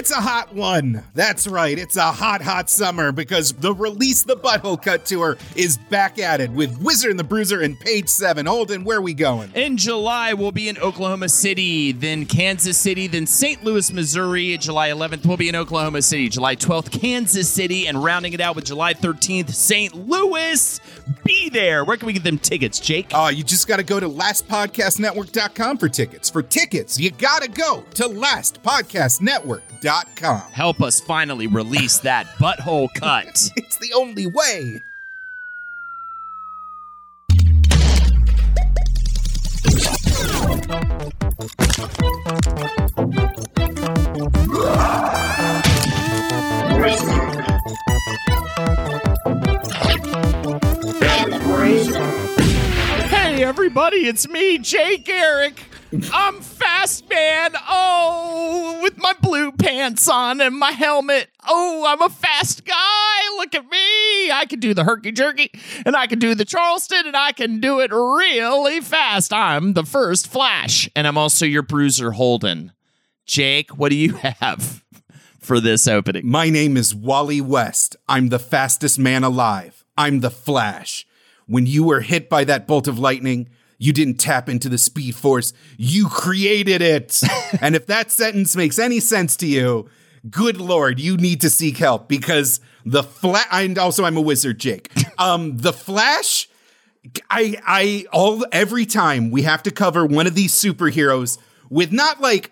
It's a hot one. That's right. It's a hot, hot summer because the Release the Butthole Cut Tour is back at it with Wizard and the Bruiser and Page 7. Holden, where are we going? In July, we'll be in Oklahoma City, then Kansas City, then St. Louis, Missouri. July 11th, we'll be in Oklahoma City. July 12th, Kansas City, and rounding it out with July 13th, St. Louis. Be there. Where can we get them tickets, Jake? Oh, you just got to go to lastpodcastnetwork.com for tickets. For tickets, you got to go to lastpodcastnetwork.com. Help us finally release that butthole cut. It's the only way. Hey, everybody, it's me, Jay Garrick. I'm fast man. Oh, with my blue pants on and my helmet. Oh, I'm a fast guy. Look at me. I can do the herky jerky and I can do the Charleston and I can do it really fast. I'm the first Flash and I'm also your bruiser Holden. Jake, what do you have for this opening? My name is Wally West. I'm the fastest man alive. I'm the Flash. When you were hit by that bolt of lightning, you didn't tap into the speed force, you created it. and if that sentence makes any sense to you, good lord, you need to seek help because the Flash, and also I'm a wizard, Jake. Um, the Flash, I, I, all, every time we have to cover one of these superheroes with not like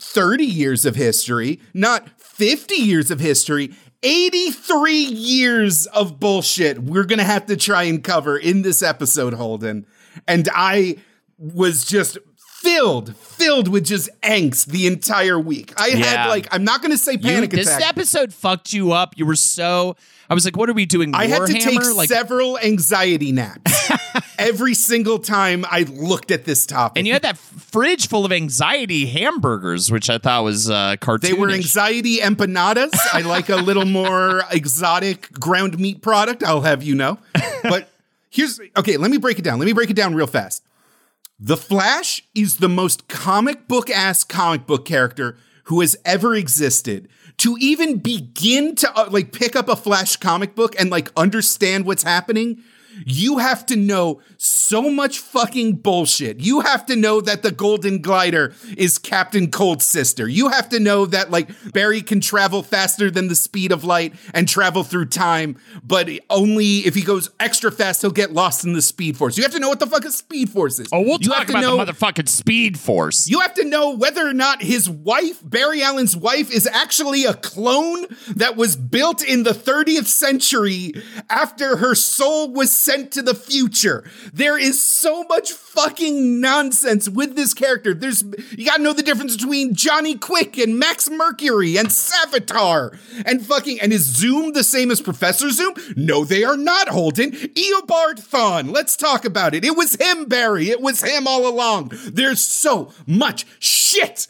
30 years of history, not 50 years of history, 83 years of bullshit we're going to have to try and cover in this episode, Holden. And I was just filled, filled with just angst the entire week. I Yeah. had like, I'm not going to say You, panic this attack. This episode fucked you up. You were so. I was like, what are we doing? I had to Warhammer? take like, several anxiety naps every single time I looked at this topic. And you had that fridge full of anxiety hamburgers, which I thought was uh, cartoonish. They were anxiety empanadas. I like a little more exotic ground meat product, I'll have you know. But here's okay, let me break it down. Let me break it down real fast. The Flash is the most comic book ass comic book character who has ever existed. To even begin to uh, like pick up a Flash comic book and like understand what's happening, you have to know so much fucking bullshit. You have to know that the Golden Glider is Captain Cold's sister. You have to know that like Barry can travel faster than the speed of light and travel through time, but only if he goes extra fast, he'll get lost in the Speed Force. You have to know what the fuck a Speed Force is. Oh, we'll you talk have to about know, the motherfucking Speed Force. you have to know whether or not his wife, Barry Allen's wife, is actually a clone that was built in the 30th century after her soul was sent to the future. There is so much fucking nonsense with this character. There's you gotta know the difference between Johnny Quick and Max Mercury and Savitar and fucking and is Zoom the same as Professor Zoom? No, they are not, Holden. Eobard Thawne. Let's talk about it. It was him, Barry. It was him all along. There's so much shit.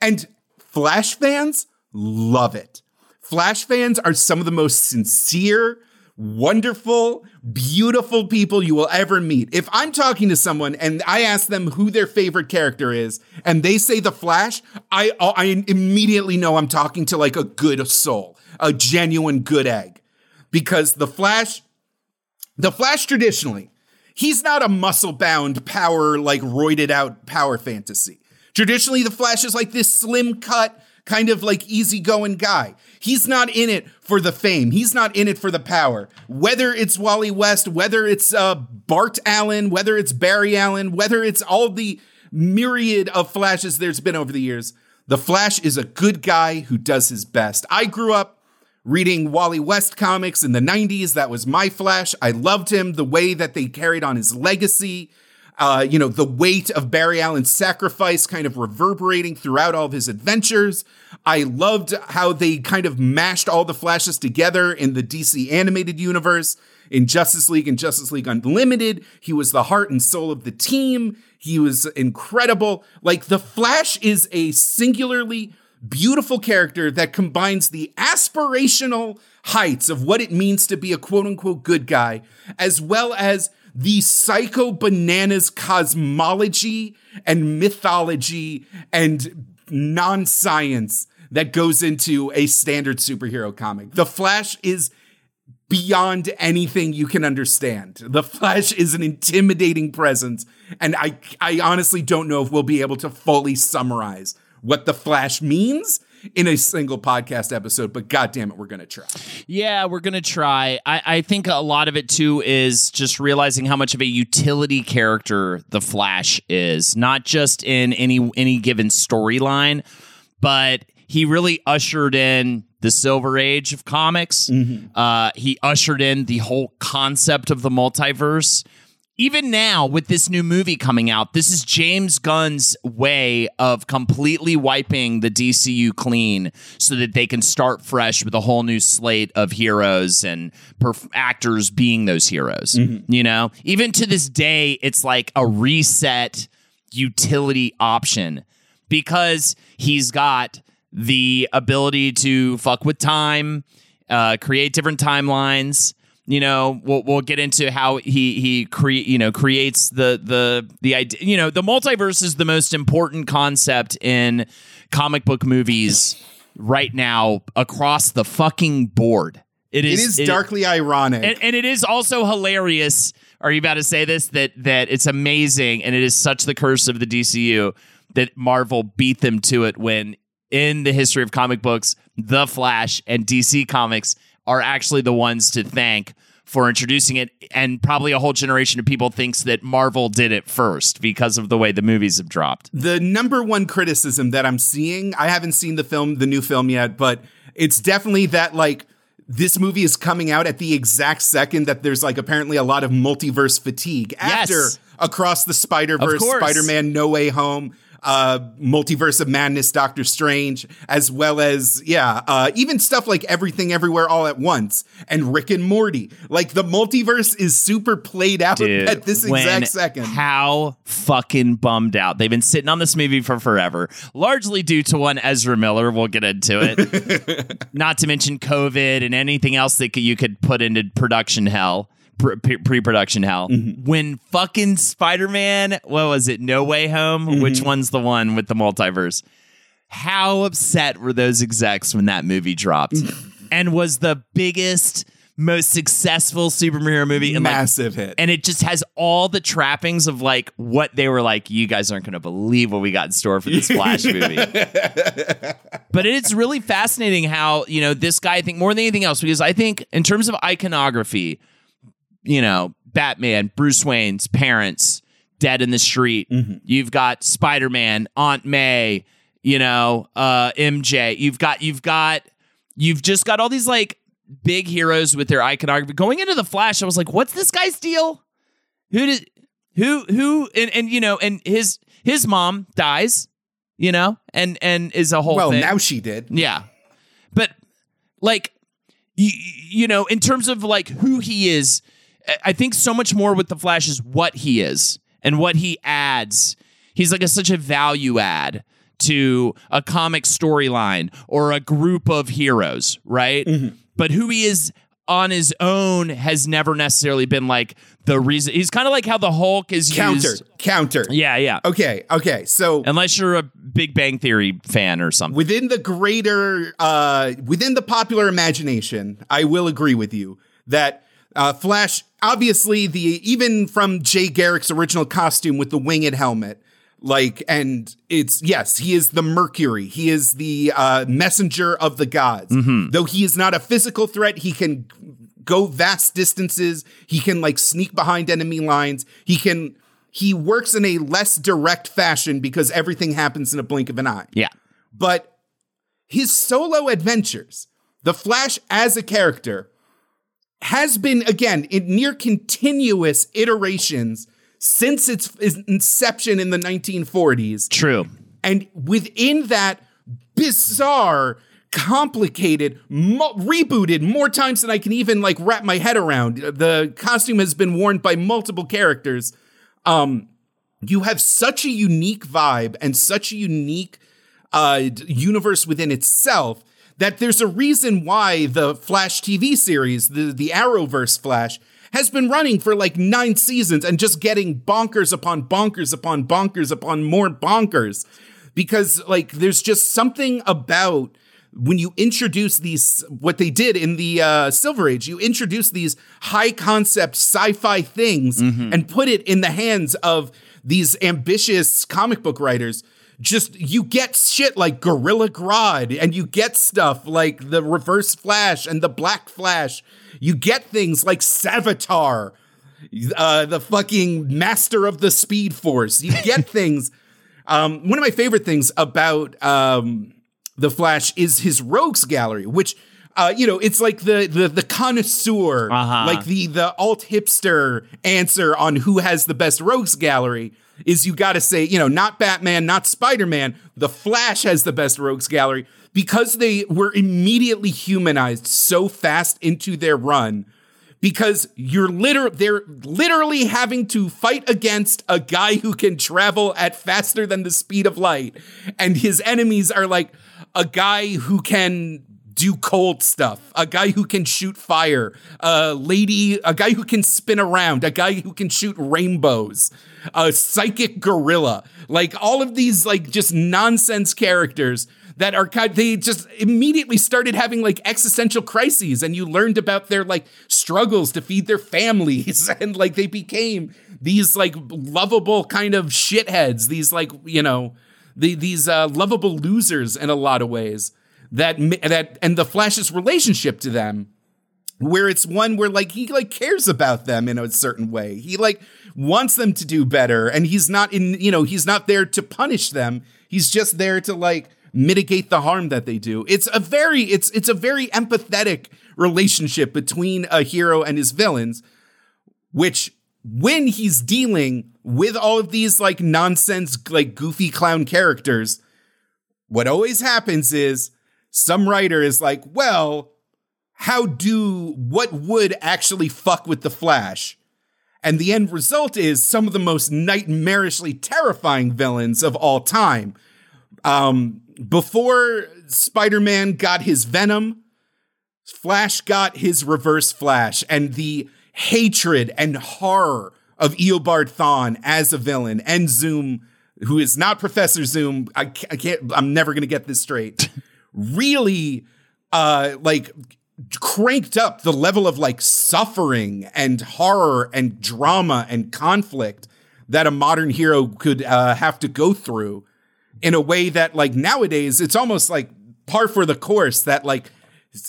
And Flash fans love it. Flash fans are some of the most sincere, wonderful, beautiful people you will ever meet. If I'm talking to someone and I ask them who their favorite character is and they say the Flash, I I immediately know I'm talking to like a good soul, a genuine good egg. Because the Flash the Flash traditionally he's not a muscle bound power, like roided out power fantasy. Traditionally, the Flash is like this slim cut, kind of like easygoing guy. He's not in it for the fame. He's not in it for the power. Whether it's Wally West, whether it's uh, Bart Allen, whether it's Barry Allen, whether it's all the myriad of Flashes there's been over the years, the Flash is a good guy who does his best. I grew up reading Wally West comics in the 90s. That was my Flash. I loved him, the way that they carried on his legacy. Uh, you know, the weight of Barry Allen's sacrifice kind of reverberating throughout all of his adventures. I loved how they kind of mashed all the flashes together in the DC animated universe. In Justice League and Justice League Unlimited, he was the heart and soul of the team. He was incredible. Like, the Flash is a singularly beautiful character that combines the aspirational heights of what it means to be a quote unquote good guy, as well as the psycho bananas cosmology and mythology and non science that goes into a standard superhero comic. The Flash is beyond anything you can understand. The Flash is an intimidating presence, and I, I honestly don't know if we'll be able to fully summarize what the Flash means in a single podcast episode, but god damn it, we're gonna try. Yeah, we're gonna try. I, I think a lot of it too is just realizing how much of a utility character the Flash is, not just in any any given storyline, but he really ushered in the silver age of comics. Uh, he ushered in the whole concept of the multiverse even now with this new movie coming out, this is James Gunn's way of completely wiping the DCU clean so that they can start fresh with a whole new slate of heroes and perf- actors being those heroes. You know, even to this day, it's like a reset utility option because he's got the ability to fuck with time, uh, create different timelines you know we'll, we'll get into how he he create you know creates the the the idea you know the multiverse is the most important concept in comic book movies right now across the fucking board. It It is is darkly ironic. and, and it is also hilarious. Are you about to say this? That that it's amazing and it is such the curse of the DCU that Marvel beat them to it when in the history of comic books the Flash and DC Comics are actually the ones to thank for introducing it and probably a whole generation of people thinks that Marvel did it first because of the way the movies have dropped. the number one criticism that I'm seeing, I haven't seen the film, the new film yet, but it's definitely that like this movie is coming out at the exact second that there's like apparently a lot of multiverse fatigue after Yes. Across the Spider Verse, Spider Man No Way Home. Uh, multiverse of madness, Doctor Strange, as well as yeah, uh, even stuff like Everything Everywhere All at Once and Rick and Morty. Like the multiverse is super played out Dude, at this exact second. How fucking bummed out. They've been sitting on this movie for forever, largely due to one Ezra Miller. We'll get into it. Not to mention COVID and anything else that you could put into production hell. Pre production hell. Mm-hmm. When fucking Spider Man, what was it? No Way Home? Mm-hmm. Which one's the one with the multiverse? How upset were those execs when that movie dropped? and was the biggest, most successful superhero movie like Massive hit. and it just has all the trappings of like what they were like you guys aren't going to believe what we got in store for this flash movie but it's really fascinating how you know this guy i think more than anything else because i think in terms of iconography you know batman bruce wayne's parents dead in the street. You've got spider-man aunt may you know uh mj you've got you've got you've just got all these like big heroes with their iconography. Going into the flash i was like what's this guy's deal? Who did who who and, and you know and his his mom dies you know and and is a whole well, thing. now she did. yeah. But like you, you know in terms of like who he is I- think so much more with the flash is what he is and what he adds he's like a, such a value add to a comic storyline or a group of heroes right but who he is on his own has never necessarily been like the reason he's kind of like how the hulk is Counter, used counter. yeah yeah Okay, okay. So unless you're a big bang theory fan or something within the greater, uh, within the popular imagination, I will agree with you that uh, Flash. Obviously the even from Jay Garrick's original costume with the winged helmet, like, and it's yes, he is the Mercury. He is the uh, messenger of the gods. Though he is not a physical threat, he can go vast distances. He can like sneak behind enemy lines. He can. He works in a less direct fashion because everything happens in a blink of an eye Yeah. but his solo adventures, The Flash as a character, has been again in near continuous iterations since its inception in the 1940s. True. And within that bizarre, complicated, mo- rebooted more times than I can even like wrap my head around. The costume has been worn by multiple characters. Um, you have such a unique vibe and such a unique uh, universe within itself that there's a reason why the Flash TV series, the the Arrowverse Flash, has been running for like nine seasons and just getting bonkers upon bonkers upon bonkers upon more bonkers. Because like there's just something about when you introduce these what they did in the uh, silver age you introduce these high concept sci-fi things and put it in the hands of these ambitious comic book writers just you get shit like gorilla grodd and you get stuff like the reverse flash and the black flash you get things like savitar uh, the fucking master of the speed force you get things um, one of my favorite things about um, the Flash is his rogues gallery, which uh, you know it's like the the the connoisseur, Uh-huh. like the the alt hipster answer on who has the best rogues gallery. Is you got to say you know not Batman, not Spider Man. The Flash has the best rogues gallery because they were immediately humanized so fast into their run because you're liter- they're literally having to fight against a guy who can travel at faster than the speed of light and his enemies are like a guy who can do cold stuff. A guy who can shoot fire. A lady a guy who can spin around. A guy who can shoot rainbows. A psychic gorilla. Like all of these like just nonsense characters that are kind they just immediately started having like existential crises and you learned about their like struggles to feed their families and like they became these like lovable kind of shitheads these like you know the, these uh, lovable losers in a lot of ways that that and the flash's relationship to them where it's one where like he like cares about them in a certain way. He like wants them to do better and he's not in you know, he's not there to punish them. He's just there to like mitigate the harm that they do. It's a very it's it's a very empathetic relationship between a hero and his villains which when he's dealing with all of these like nonsense like goofy clown characters what always happens is some writer is like, well, how do what would actually fuck with the Flash? And the end result is some of the most nightmarishly terrifying villains of all time. Um, before Spider Man got his Venom, Flash got his Reverse Flash, and the hatred and horror of Eobard Thawne as a villain, and Zoom, who is not Professor Zoom. I can't, I can't I'm never going to get this straight. really, uh, like cranked up the level of like suffering and horror and drama and conflict that a modern hero could uh, have to go through in a way that like nowadays it's almost like par for the course that like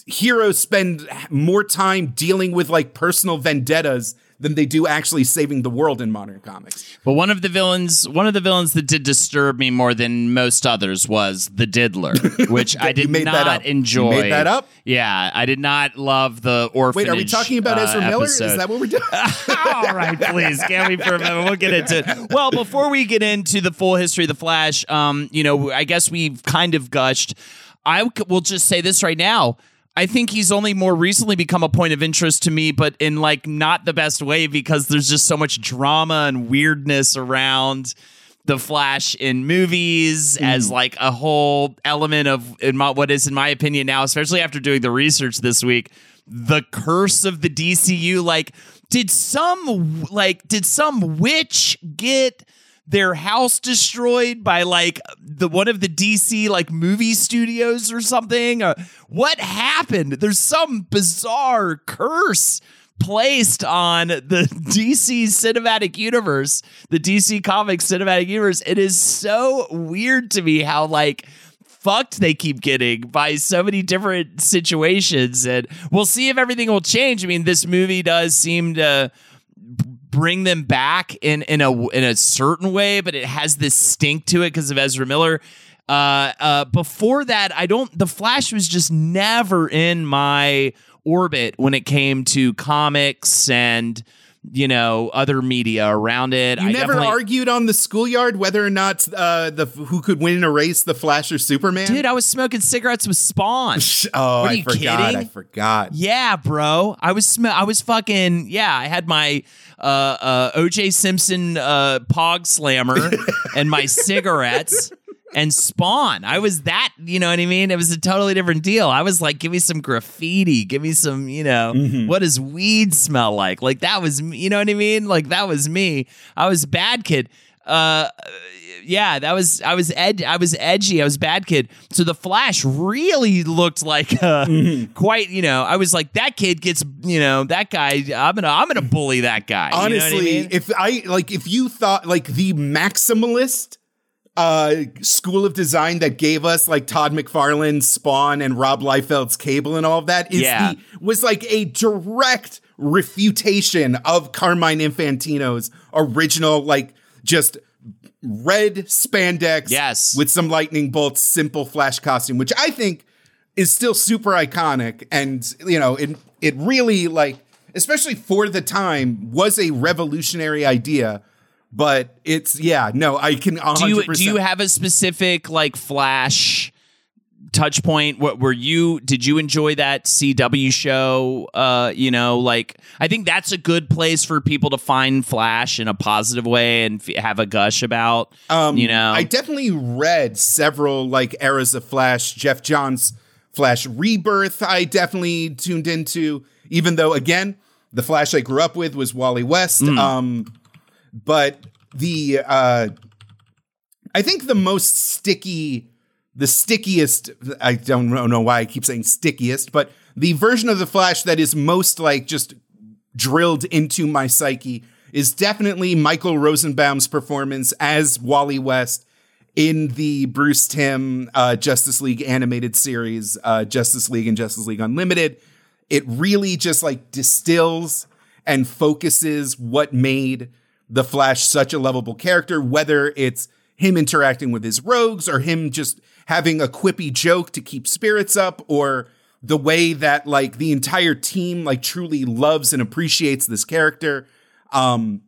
heroes spend more time dealing with like personal vendettas than they do actually saving the world in modern comics. But one of the villains, one of the villains that did disturb me more than most others was the Diddler, which I did not up. You enjoy. made that up? Yeah, I did not love the orphanage. Wait, are we talking about uh, Ezra Miller? episode. Is that what we're doing? All right, please get me for a minute. We'll get into it. Well, before we get into the full history of the Flash, um, you know, I guess we've kind of gushed. I will just say this right now. I think he's only more recently become a point of interest to me, but in like not the best way because there's just so much drama and weirdness around the Flash in movies hmm. as like a whole element of in my, what is in my opinion now, especially after doing the research this week, the curse of the DCU. Like, did some like did some witch get their house destroyed by like the one of the DC like movie studios or something? Uh, what happened? There's some bizarre curse placed on the DC cinematic universe, the DC Comics cinematic universe. It is so weird to me how like fucked they keep getting by so many different situations and we'll see if everything will change. I mean, this movie does seem to bring them back in in a in a certain way, but it has this stink to it because of Ezra Miller. Uh, uh, before that, I don't. The Flash was just never in my orbit when it came to comics and you know other media around it. You I never argued on the schoolyard whether or not uh, the who could win in a race, the Flash or Superman. dude. I was smoking cigarettes with Spawn. oh, I you forgot. kidding? I forgot. Yeah, bro. I was sm- I was fucking yeah. I had my uh, uh, OJ Simpson uh, Pog Slammer and my cigarettes and Spawn. I was that. You know what I mean? It was a totally different deal. I was like, give me some graffiti. Give me some. You know, what does weed smell like? Like that was. You know what I mean? Like that was me. I was bad kid. Uh, yeah, that was I was ed I was edgy. I was bad kid. So the Flash really looked like uh, quite. You know, I was like that kid gets. You know, that guy. I'm gonna I'm gonna bully that guy. You know I Honestly, mean? if I like, if you thought like the maximalist uh school of design that gave us like Todd McFarlane, Spawn, and Rob Liefeld's Cable and all of that is Yeah. the was like a direct refutation of Carmine Infantino's original, like just red spandex Yes. with some lightning bolts, simple flash costume, which I think is still super iconic and you know it it really like especially for the time was a revolutionary idea but it's yeah no i can 100% do you do you have a specific like Flash touch point? What were you? Did you enjoy that CW show? Uh, you know, like I think that's a good place for people to find Flash in a positive way and f- have a gush about. um you know, i definitely read several like eras of flash geoff johns flash rebirth i definitely tuned into even though again the flash i grew up with was wally west Hmm. um but the uh i think the most sticky the stickiest i don't know why i keep saying stickiest but the version of the flash that is most like just drilled into my psyche is definitely michael rosenbaum's performance as wally west in the bruce timm uh, justice league animated series uh, justice league and justice league unlimited. It really just like distills and focuses what made the Flash such a lovable character, whether it's him interacting with his rogues or him just having a quippy joke to keep spirits up or the way that like the entire team like truly loves and appreciates this character. Um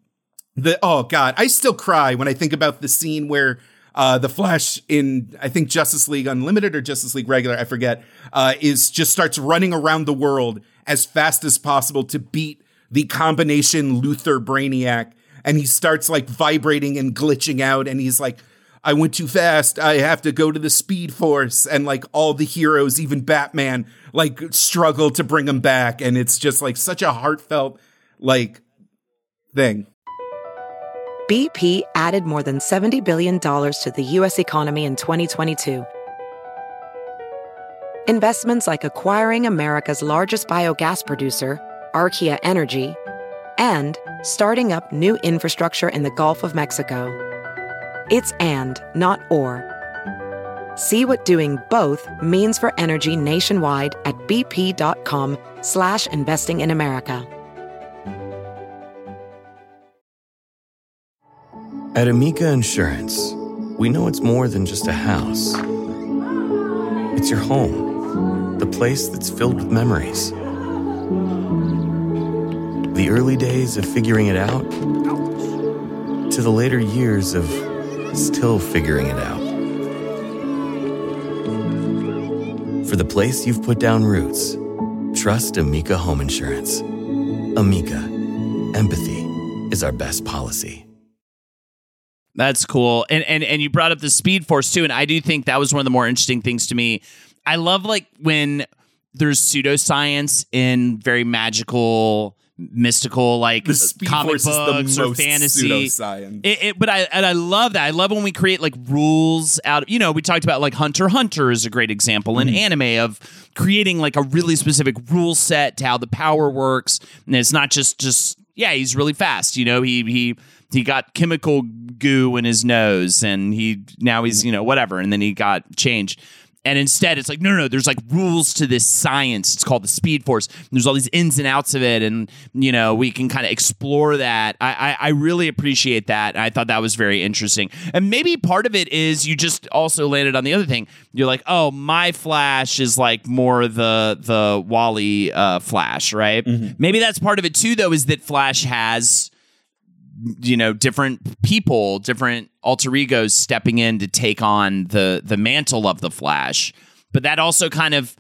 the oh god, I still cry when I think about the scene where uh, the Flash in I think Justice League Unlimited or Justice League Regular, I forget, uh, is just starts running around the world as fast as possible to beat the combination Luthor Brainiac, and he starts like vibrating and glitching out, and he's like, "I went too fast. I have to go to the Speed Force," and like all the heroes, even Batman, like struggle to bring him back, and it's just like such a heartfelt like thing. BP added more than $70 billion to the U.S. economy in 2022. Investments like acquiring America's largest biogas producer, Archaea Energy, and starting up new infrastructure in the Gulf of Mexico. It's and, not or. See what doing both means for energy nationwide at bp.com slash investing in America. At Amica Insurance, we know it's more than just a house. It's your home, the place that's filled with memories. The early days of figuring it out to the later years of still figuring it out. For the place you've put down roots, trust Amica Home Insurance. Amica, empathy is our best policy. That's cool. And and and you brought up the Speed Force too, and I do think that was one of the more interesting things to me. I love like when there's pseudoscience in very magical mystical like The Speed comic Force is the books or fantasy. It, it, but I and I love that. I love when we create like rules out. of You know, we talked about like Hunter Hunter is a great example in mm-hmm. anime of creating like a really specific rule set to how the power works, and it's not just just yeah, he's really fast. You know, he he he got chemical goo in his nose, and he now he's mm-hmm. you know whatever, and then he got changed. And instead, it's like, no, no, no, there's like rules to this science. It's called the Speed Force. There's all these ins and outs of it. And, you know, we can kind of explore that. I, I, I really appreciate that. I thought that was very interesting. And maybe part of it is you just also landed on the other thing. You're like, oh, my Flash is like more the, the Wally uh, Flash, right? Maybe that's part of it too, though, is that Flash has you know different people different alter egos stepping in to take on the the mantle of the flash but that also kind of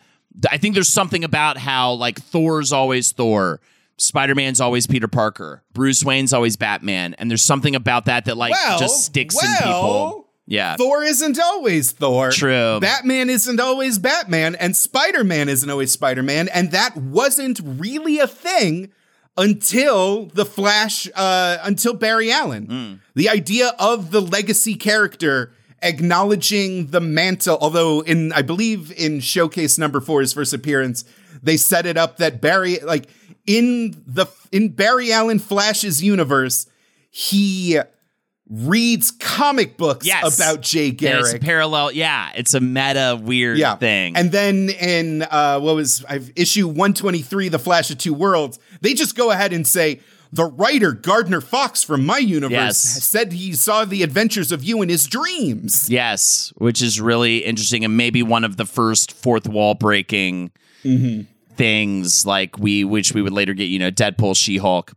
i think there's something about how like thor's always thor spider-man's always peter parker bruce wayne's always batman and there's something about that that like Well, just sticks in well, people yeah Thor isn't always Thor. True. Batman isn't always Batman, and Spider Man isn't always Spider Man, and that wasn't really a thing until the Flash, uh, until Barry Allen. Hmm. The idea of the legacy character acknowledging the mantle, although in I believe in Showcase number four, his first appearance, they set it up that Barry, like in the in Barry Allen Flash's universe, he reads comic books Yes. about Jay And it's Garrick. parallel yeah it's a meta weird yeah. thing And then in uh what was I've issue 123, The Flash of Two Worlds, they just go ahead and say the writer Gardner Fox from my universe Yes. said he saw the adventures of you in his dreams. Yes, which is really interesting and maybe one of the first fourth wall breaking things like we which we would later get, you know, Deadpool, She-Hulk.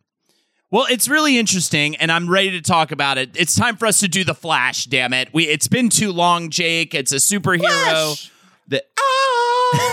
Well, it's really interesting and I'm ready to talk about it. It's time for us to do the Flash, damn it. We it's been too long, Jake. It's a superhero that Ah,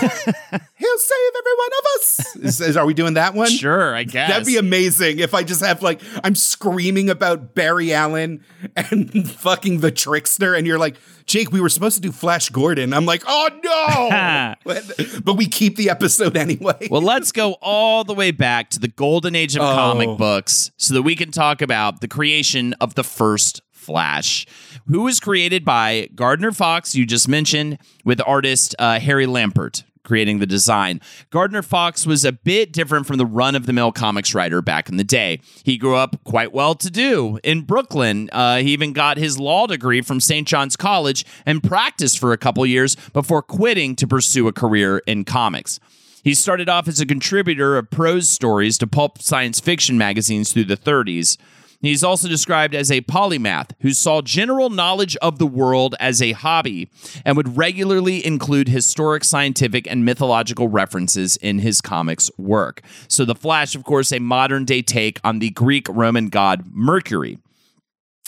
he'll save every one of us. Is- is- are we doing that one? sure, I guess. That'd be amazing if I just have like I'm screaming about Barry Allen and fucking the trickster, and you're like, Jake, we were supposed to do Flash Gordon. I'm like, oh no, but, we keep the episode anyway. Well, let's go all the way back to the golden age of Oh. comic books so that we can talk about the creation of the first Flash, who was created by Gardner Fox, you just mentioned, with artist uh, Harry Lampert creating the design. Gardner Fox was a bit different from the run of the mill comics writer back in the day. He grew up quite well to do in Brooklyn. Uh, he even got his law degree from St. John's College and practiced for a couple years before quitting to pursue a career in comics. He started off as a contributor of prose stories to pulp science fiction magazines through the 30s. He's also described as a polymath who saw general knowledge of the world as a hobby and would regularly include historic, scientific, and mythological references in his comics work. So, The Flash, of course, a modern day take on the Greek Roman god Mercury.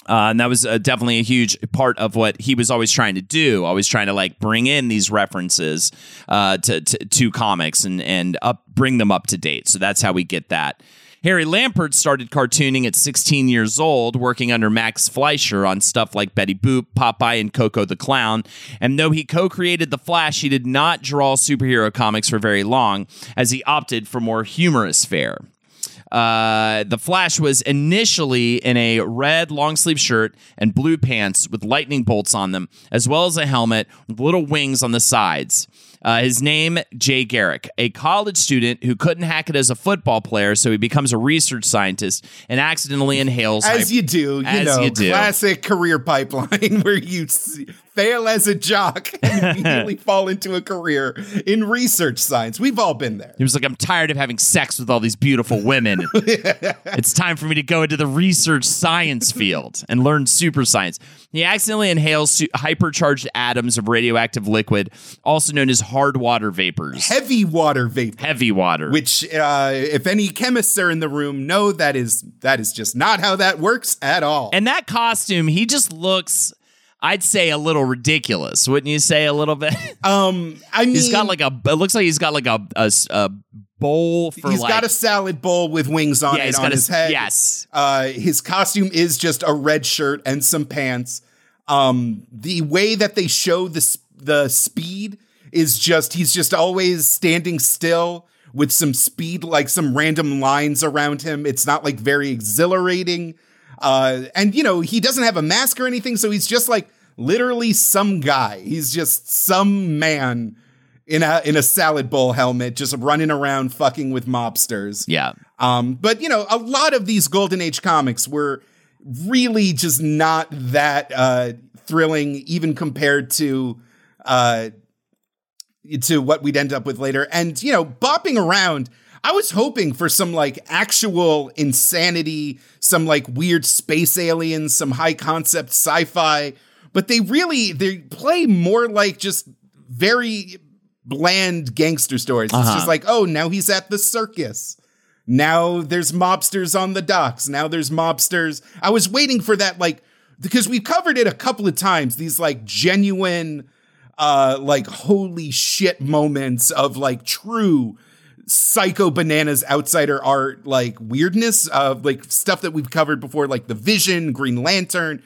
Uh, and that was uh, definitely a huge part of what he was always trying to do. Always trying to like bring in these references uh, to, to to comics and and up bring them up to date. So that's how we get that. Harry Lampert started cartooning at 16 years old, working under Max Fleischer on stuff like Betty Boop, Popeye, and Koko the Clown. And though he co created The Flash, he did not draw superhero comics for very long, as he opted for more humorous fare. Uh, the Flash was initially in a red long sleeve shirt and blue pants with lightning bolts on them, as well as a helmet with little wings on the sides. Uh, his name, Jay Garrick, a college student who couldn't hack it as a football player, so he becomes a research scientist and accidentally inhales. As you do, you know, you do. classic career pipeline where you fail as a jock and immediately fall into a career in research science. We've all been there. He was like, I'm tired of having sex with all these beautiful women. it's time for me to go into the research science field and learn super science. He accidentally inhales su- hypercharged atoms of radioactive liquid, also known as hard water vapors. Heavy water vapor. Heavy water. Which, uh, if any chemists are in the room, know that is that is just not how that works at all. and that costume, he just looks, I'd say, a little ridiculous. Wouldn't you say a little bit? um, I mean, he's got like a, it looks like he's got like a a bowl for he's like. got a salad bowl with wings on Yeah, it he's on got a- his head. yes. Uh, his costume is just a red shirt and some pants. Um, the way that they show the the speed is just he's just always standing still with some speed, like some random lines around him. It's not like very exhilarating. Uh, and you know, he doesn't have a mask or anything, so he's just like literally some guy. He's just some man in a in a salad bowl helmet, just running around fucking with mobsters. Yeah. Um, but you know, a lot of these Golden Age comics were really just not that uh, thrilling, even compared to uh, to what we'd end up with later. And you know, bopping around, I was hoping for some like actual insanity, some like weird space aliens, some high concept sci-fi. But they really they play more like just very bland gangster stories. It's Uh-huh. just like, oh, now he's at the circus. Now there's mobsters on the docks. Now there's mobsters. I was waiting for that, like, because we've covered it a couple of times, these like genuine, uh, like holy shit moments of like true psycho bananas outsider art, like weirdness of like stuff that we've covered before, like the Vision, Green Lantern,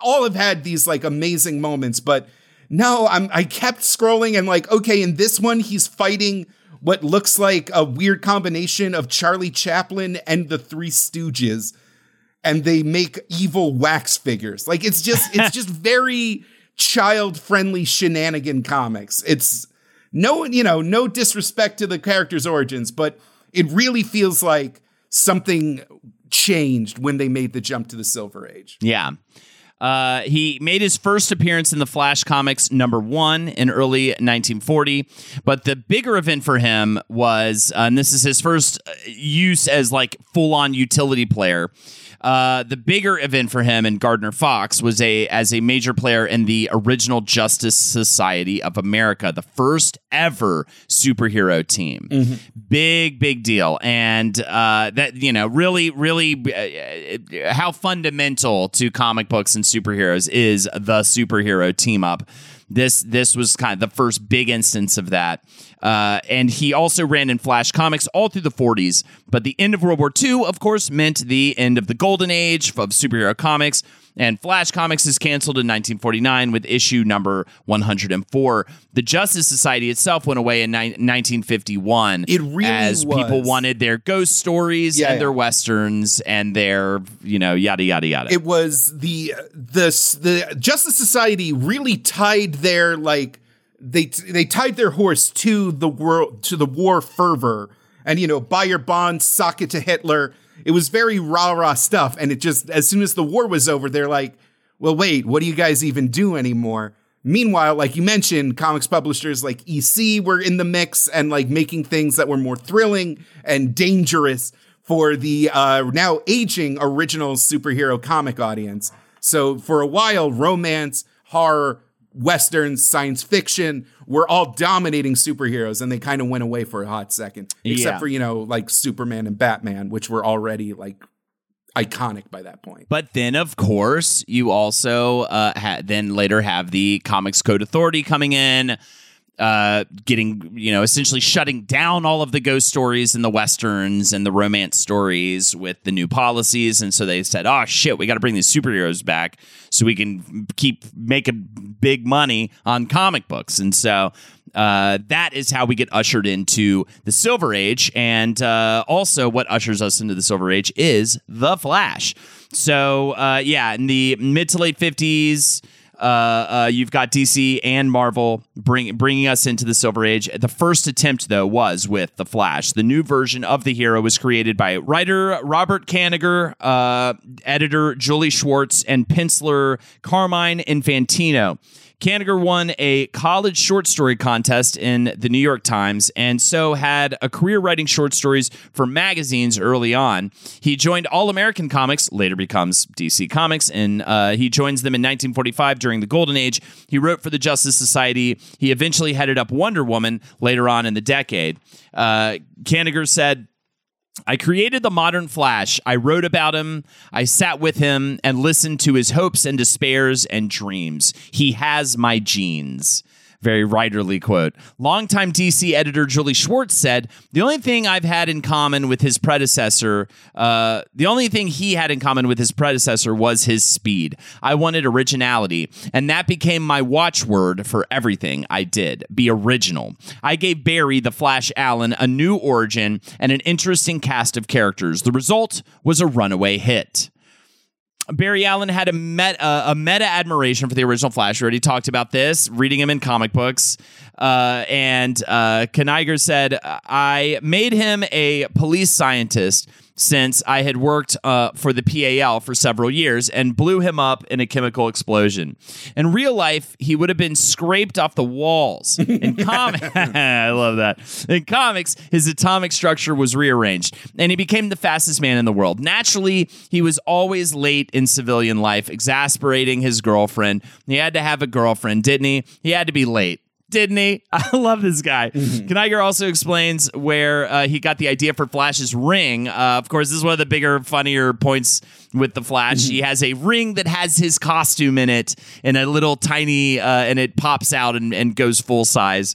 all have had these like amazing moments, but no, I'm I kept scrolling and like, okay, in this one, he's fighting what looks like a weird combination of Charlie Chaplin and the Three Stooges, and they make evil wax figures. Like it's just it's just very child-friendly shenanigan comics. It's no, you know, no disrespect to the character's origins, but it really feels like something changed when they made the jump to the Silver Age. Yeah. Uh, he made his first appearance in the Flash comics number one in early 1940, but the bigger event for him was, uh, and this is his first uh, use as like full on utility player. Uh, the bigger event for him and Gardner Fox was a as a major player in the original Justice Society of America, the first ever superhero team. Big, big deal, and uh, that you know really, really uh, how fundamental to comic books and superheroes is the superhero team up. This this was kind of the first big instance of that. Uh, and he also ran in Flash comics all through the 40s. But the end of World War II, of course, meant the end of the golden age of superhero comics. And Flash Comics is canceled in 1949 with issue number 104. The Justice Society itself went away in ni- 1951. It really as people wanted their ghost stories Yeah, and yeah. their westerns and their you know yada yada yada. it was the the the Justice Society really tied their like they they tied their horse to the world to the war fervor. And you know buy your bonds sock it to Hitler. It was very rah rah stuff. And it just as soon as the war was over they're like well wait what do you guys even do anymore? Meanwhile like you mentioned comics publishers like EC were in the mix and like making things that were more thrilling and dangerous for the uh, now aging original superhero comic audience. So for a while, romance, horror, westerns, science fiction were all dominating superheroes, and they kind of went away for a hot second. Except Yeah. for you know like Superman and Batman, which were already like iconic by that point. But then, of course, you also uh, ha- then later have the Comics Code Authority coming in, uh, getting you know essentially shutting down all of the ghost stories and the westerns and the romance stories with the new policies. And so they said, "Oh shit, we got to bring these superheroes back so we can keep making big money on comic books." And so. Uh, that is how we get ushered into the Silver Age, and uh, also what ushers us into the Silver Age is the Flash. So, uh, yeah, in the mid to late fifties, uh, uh, you've got DC and Marvel bring, bringing us into the Silver Age. The first attempt, though, was with the Flash. The new version of the hero was created by writer Robert Kanigher, uh, editor Julie Schwartz, and penciler Carmine Infantino. Kanigher won a college short story contest in the New York Times and so had a career writing short stories for magazines early on. He joined All American Comics, later becomes DC Comics, and uh, he joins them in 1945 during the Golden Age. He wrote for the Justice Society. He eventually headed up Wonder Woman later on in the decade. Uh, Kanigher said, I created the modern Flash. I wrote about him. I sat with him and listened to his hopes and despairs and dreams. He has my genes. Very writerly quote. Longtime DC editor Julie Schwartz said, The only thing I've had in common with his predecessor, uh, the only thing he had in common with his predecessor was his speed. I wanted originality, and that became my watchword for everything I did be original. I gave Barry the Flash Allen a new origin and an interesting cast of characters. The result was a runaway hit. Barry Allen had a, met, uh, a meta admiration for the original Flash. We already talked about this, reading him in comic books. Uh, and uh, said, I made him a police scientist since I had worked uh, for the PAL for several years and blew him up in a chemical explosion. In real life, he would have been scraped off the walls. In comics, I love that. In comics, his atomic structure was rearranged, and he became the fastest man in the world. Naturally, he was always late in civilian life, exasperating his girlfriend. He had to have a girlfriend, didn't he? He had to be late didn't he? I love this guy. mm also explains where uh, he got the idea for Flash's ring. Uh, of course, this is one of the bigger, funnier points with the Flash. Mm-hmm. He has a ring that has his costume in it, and a little tiny, uh, and it pops out and, and goes full size.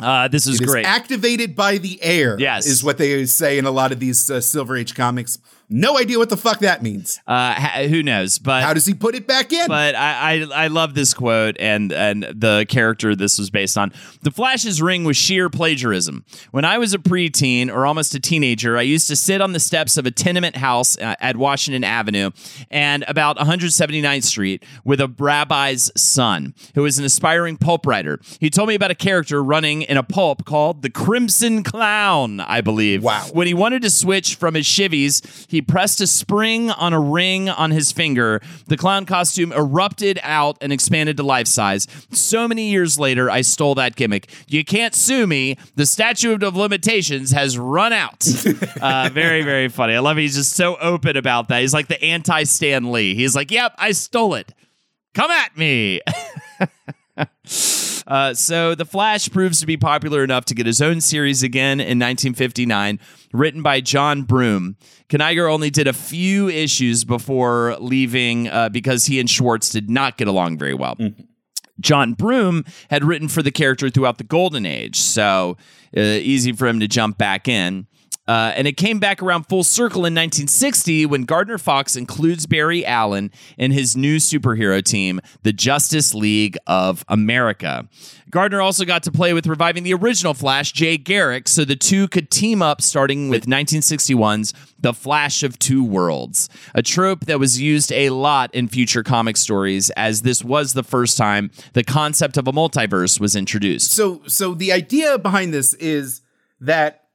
Uh, this is it great. Is activated by the air. Yes, is what they say in a lot of these uh, Silver Age comics. No idea what the fuck that means. Uh, ha- who knows? But how does he put it back in? But I, I, I love this quote and and the character this was based on. The Flash's ring was sheer plagiarism. When I was a preteen or almost a teenager, I used to sit on the steps of a tenement house uh, at Washington Avenue and about 179th Street with a rabbi's son who was an aspiring pulp writer. He told me about a character running in a pulp called the Crimson Clown, I believe. Wow. When he wanted to switch from his shivvies, he he pressed a spring on a ring on his finger. The clown costume erupted out and expanded to life size. So many years later, I stole that gimmick. You can't sue me. The statute of limitations has run out. uh, very, very funny. I love it. He's just so open about that. He's like the anti Stan Lee. He's like, yep, I stole it. Come at me. Uh, so The Flash proves to be popular enough to get his own series again in 1959, written by John Broome. Kanigher only did a few issues before leaving uh, because he and Schwartz did not get along very well. Mm-hmm. John Broome had written for the character throughout the Golden Age, so uh, easy for him to jump back in. Uh, and it came back around full circle in 1960 when Gardner Fox includes Barry Allen in his new superhero team, the Justice League of America. Gardner also got to play with reviving the original Flash, Jay Garrick, so the two could team up starting with 1961's The Flash of Two Worlds, a trope that was used a lot in future comic stories, as this was the first time the concept of a multiverse was introduced. So, so the idea behind this is that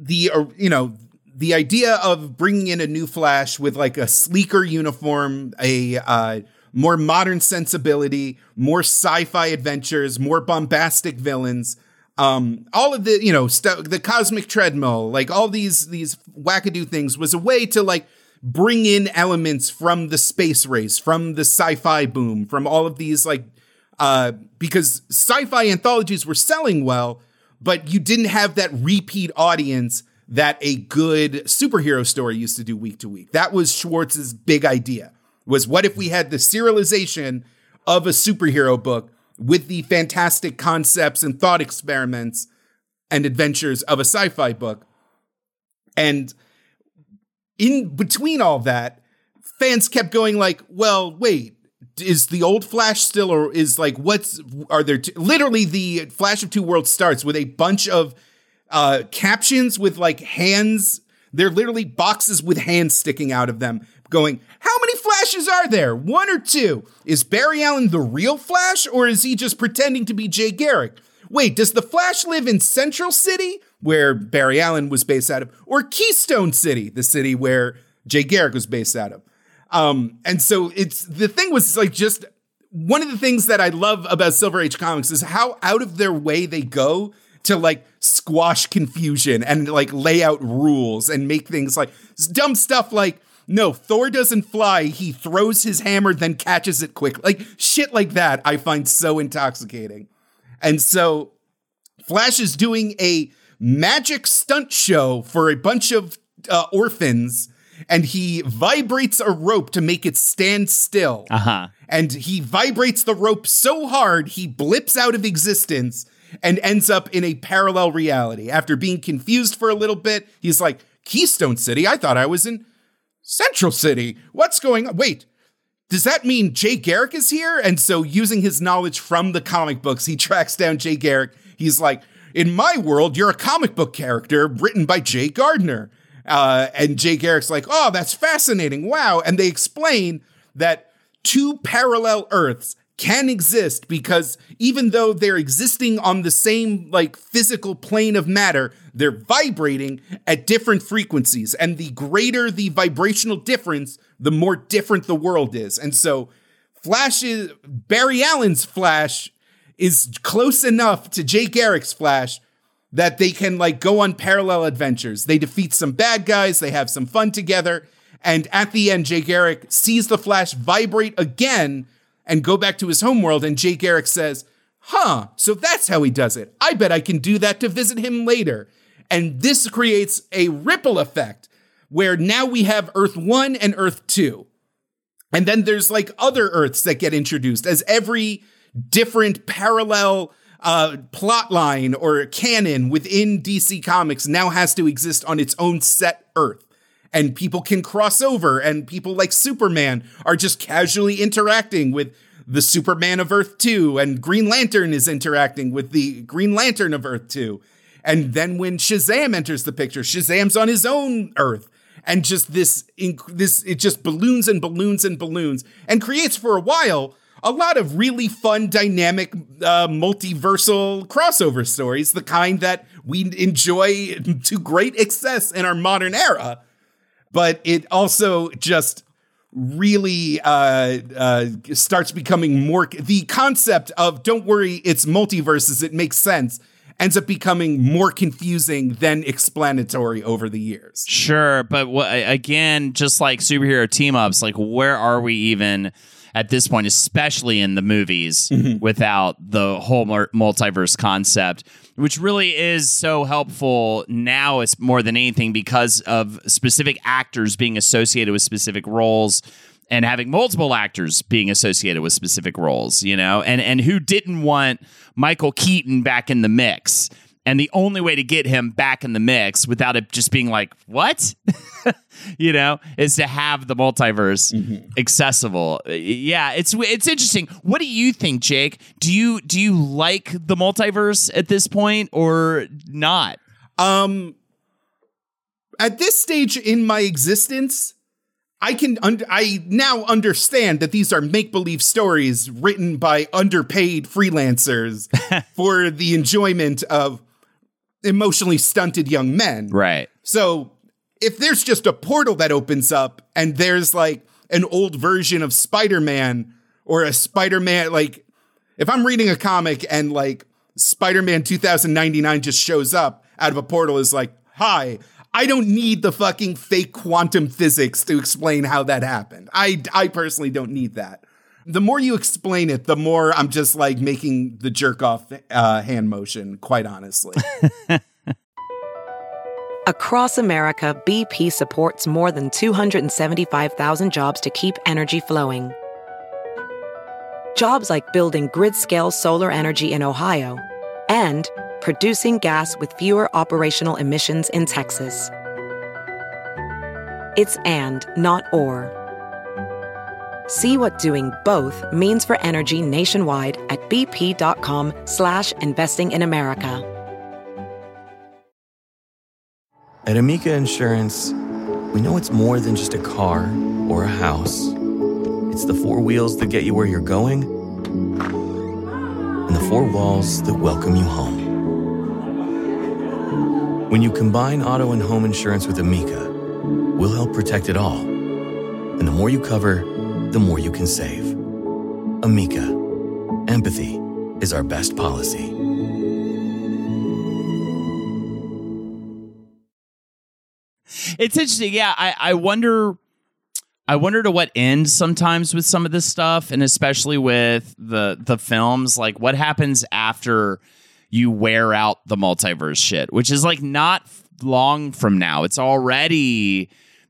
the uh, you know the idea of bringing in a new Flash with like a sleeker uniform, a uh, more modern sensibility, more sci-fi adventures, more bombastic villains, um, all of the you know st- the cosmic treadmill, like all these these wackadoo things, was a way to like bring in elements from the space race, from the sci-fi boom, from all of these like uh, because sci-fi anthologies were selling well but you didn't have that repeat audience that a good superhero story used to do week to week. That was Schwartz's big idea. Was what if we had the serialization of a superhero book with the fantastic concepts and thought experiments and adventures of a sci-fi book. And in between all that, fans kept going like, "Well, wait, is the old Flash still, or is like what's are there? T- literally, the Flash of Two Worlds starts with a bunch of uh, captions with like hands. They're literally boxes with hands sticking out of them, going, "How many Flashes are there? One or two? Is Barry Allen the real Flash, or is he just pretending to be Jay Garrick? Wait, does the Flash live in Central City, where Barry Allen was based out of, or Keystone City, the city where Jay Garrick was based out of?" Um, and so it's the thing was like just one of the things that I love about Silver Age comics is how out of their way they go to like squash confusion and like lay out rules and make things like dumb stuff like no, Thor doesn't fly. He throws his hammer, then catches it quick. Like shit like that, I find so intoxicating. And so Flash is doing a magic stunt show for a bunch of uh, orphans and he vibrates a rope to make it stand still. Uh huh. And he vibrates the rope so hard he blips out of existence and ends up in a parallel reality. After being confused for a little bit, he's like, Keystone City? I thought I was in Central City. What's going on? Wait, does that mean Jay Garrick is here? And so, using his knowledge from the comic books, he tracks down Jay Garrick. He's like, In my world, you're a comic book character written by Jay Gardner. Uh, and Jay Garrick's like, Oh, that's fascinating. Wow. And they explain that two parallel Earths can exist because even though they're existing on the same like physical plane of matter, they're vibrating at different frequencies. And the greater the vibrational difference, the more different the world is. And so Flash is Barry Allen's Flash is close enough to Jay Garrick's Flash that they can like go on parallel adventures. They defeat some bad guys, they have some fun together, and at the end Jay Garrick sees the Flash vibrate again and go back to his homeworld and Jay Garrick says, "Huh, so that's how he does it. I bet I can do that to visit him later." And this creates a ripple effect where now we have Earth 1 and Earth 2. And then there's like other Earths that get introduced as every different parallel uh, plot line or canon within DC Comics now has to exist on its own set Earth. And people can cross over, and people like Superman are just casually interacting with the Superman of Earth 2, and Green Lantern is interacting with the Green Lantern of Earth 2. And then when Shazam enters the picture, Shazam's on his own Earth. And just this, this, it just balloons and balloons and balloons and creates for a while a lot of really fun, dynamic, uh, multiversal crossover stories, the kind that we enjoy to great excess in our modern era. But it also just really uh, uh, starts becoming more. The concept of "don't worry, it's multiverses," it makes sense. Ends up becoming more confusing than explanatory over the years. Sure, but wh- again, just like superhero team ups, like where are we even? At this point, especially in the movies, mm-hmm. without the whole multiverse concept, which really is so helpful now. It's more than anything because of specific actors being associated with specific roles and having multiple actors being associated with specific roles, you know, and and who didn't want Michael Keaton back in the mix and the only way to get him back in the mix without it just being like, what? you know, is to have the multiverse mm-hmm. accessible. Yeah, it's it's interesting. What do you think, Jake? Do you do you like the multiverse at this point or not? Um at this stage in my existence, I can un- I now understand that these are make believe stories written by underpaid freelancers for the enjoyment of emotionally stunted young men. Right. So if there's just a portal that opens up and there's like an old version of Spider-Man or a Spider-Man like if I'm reading a comic and like Spider-Man 2099 just shows up out of a portal is like, "Hi, I don't need the fucking fake quantum physics to explain how that happened. I I personally don't need that." The more you explain it, the more I'm just like making the jerk off uh, hand motion, quite honestly. Across America, BP supports more than 275,000 jobs to keep energy flowing. Jobs like building grid scale solar energy in Ohio and producing gas with fewer operational emissions in Texas. It's and, not or. See what doing both means for energy nationwide at bp.com slash investing in America. At Amica Insurance, we know it's more than just a car or a house. It's the four wheels that get you where you're going and the four walls that welcome you home. When you combine auto and home insurance with Amica, we'll help protect it all. And the more you cover, the more you can save. Amica, empathy is our best policy. It's interesting. Yeah, I, I wonder. I wonder to what end sometimes with some of this stuff, and especially with the the films. Like, what happens after you wear out the multiverse shit, which is like not long from now. It's already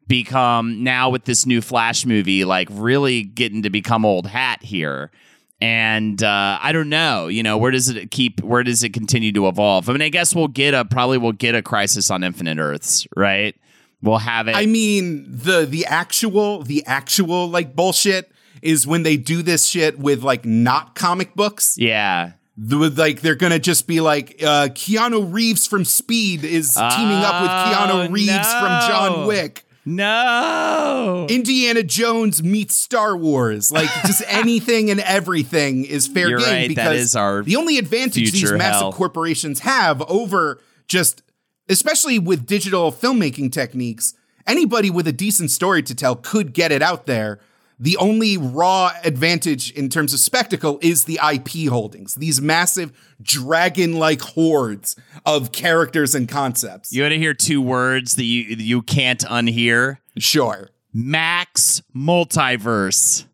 become now with this new Flash movie, like really getting to become old hat here. And uh, I don't know, you know, where does it keep? Where does it continue to evolve? I mean, I guess we'll get a probably we'll get a Crisis on Infinite Earths, right? We'll have it. I mean, the the actual the actual like bullshit is when they do this shit with like not comic books. yeah, The, like they're gonna just be like uh, Keanu Reeves from Speed is teaming up with Keanu Oh, Reeves from John. Wick. No. Indiana Jones meets Star Wars. Like just anything and everything is fair You're game right, because is our the only advantage these future massive hell. corporations have over just especially with digital filmmaking techniques, anybody with a decent story to tell could get it out there. The only raw advantage in terms of spectacle is the IP holdings, these massive dragon like hordes of characters and concepts. You want to hear two words that you you can't unhear? Sure. Max Multiverse.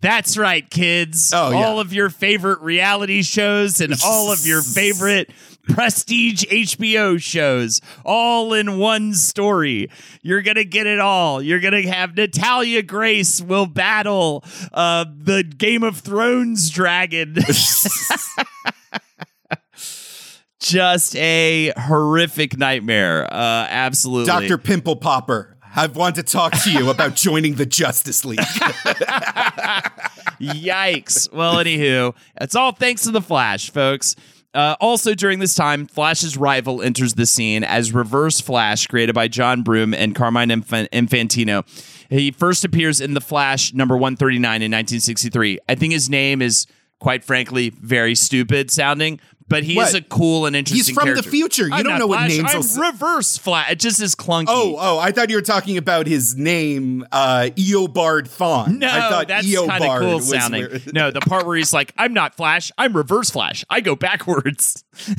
That's right, kids. Oh, yeah. All of your favorite reality shows and all of your favorite prestige HBO shows all in one story. You're going to get it all. You're going to have Natalia Grace will battle uh, the Game of Thrones dragon. Just a horrific nightmare. Uh, absolutely. Dr. Pimple Popper, I've wanted to talk to you about joining the Justice League. Yikes. Well, anywho, it's all thanks to the Flash, folks. Uh, also, during this time, Flash's rival enters the scene as Reverse Flash, created by John Broome and Carmine Infan- Infantino. He first appears in The Flash number 139 in 1963. I think his name is, quite frankly, very stupid sounding, but he is What? a cool and interesting He's from the future. You I'm don't know what Flash, names I'm s- Reverse Flash. It just is clunky. oh, oh, I thought you were talking about his name, uh, Eobard Thawne. No, I thought that's Eobard kind of cool sounding. where- no, the part where he's like, "I'm not Flash, I'm Reverse Flash. I go backwards."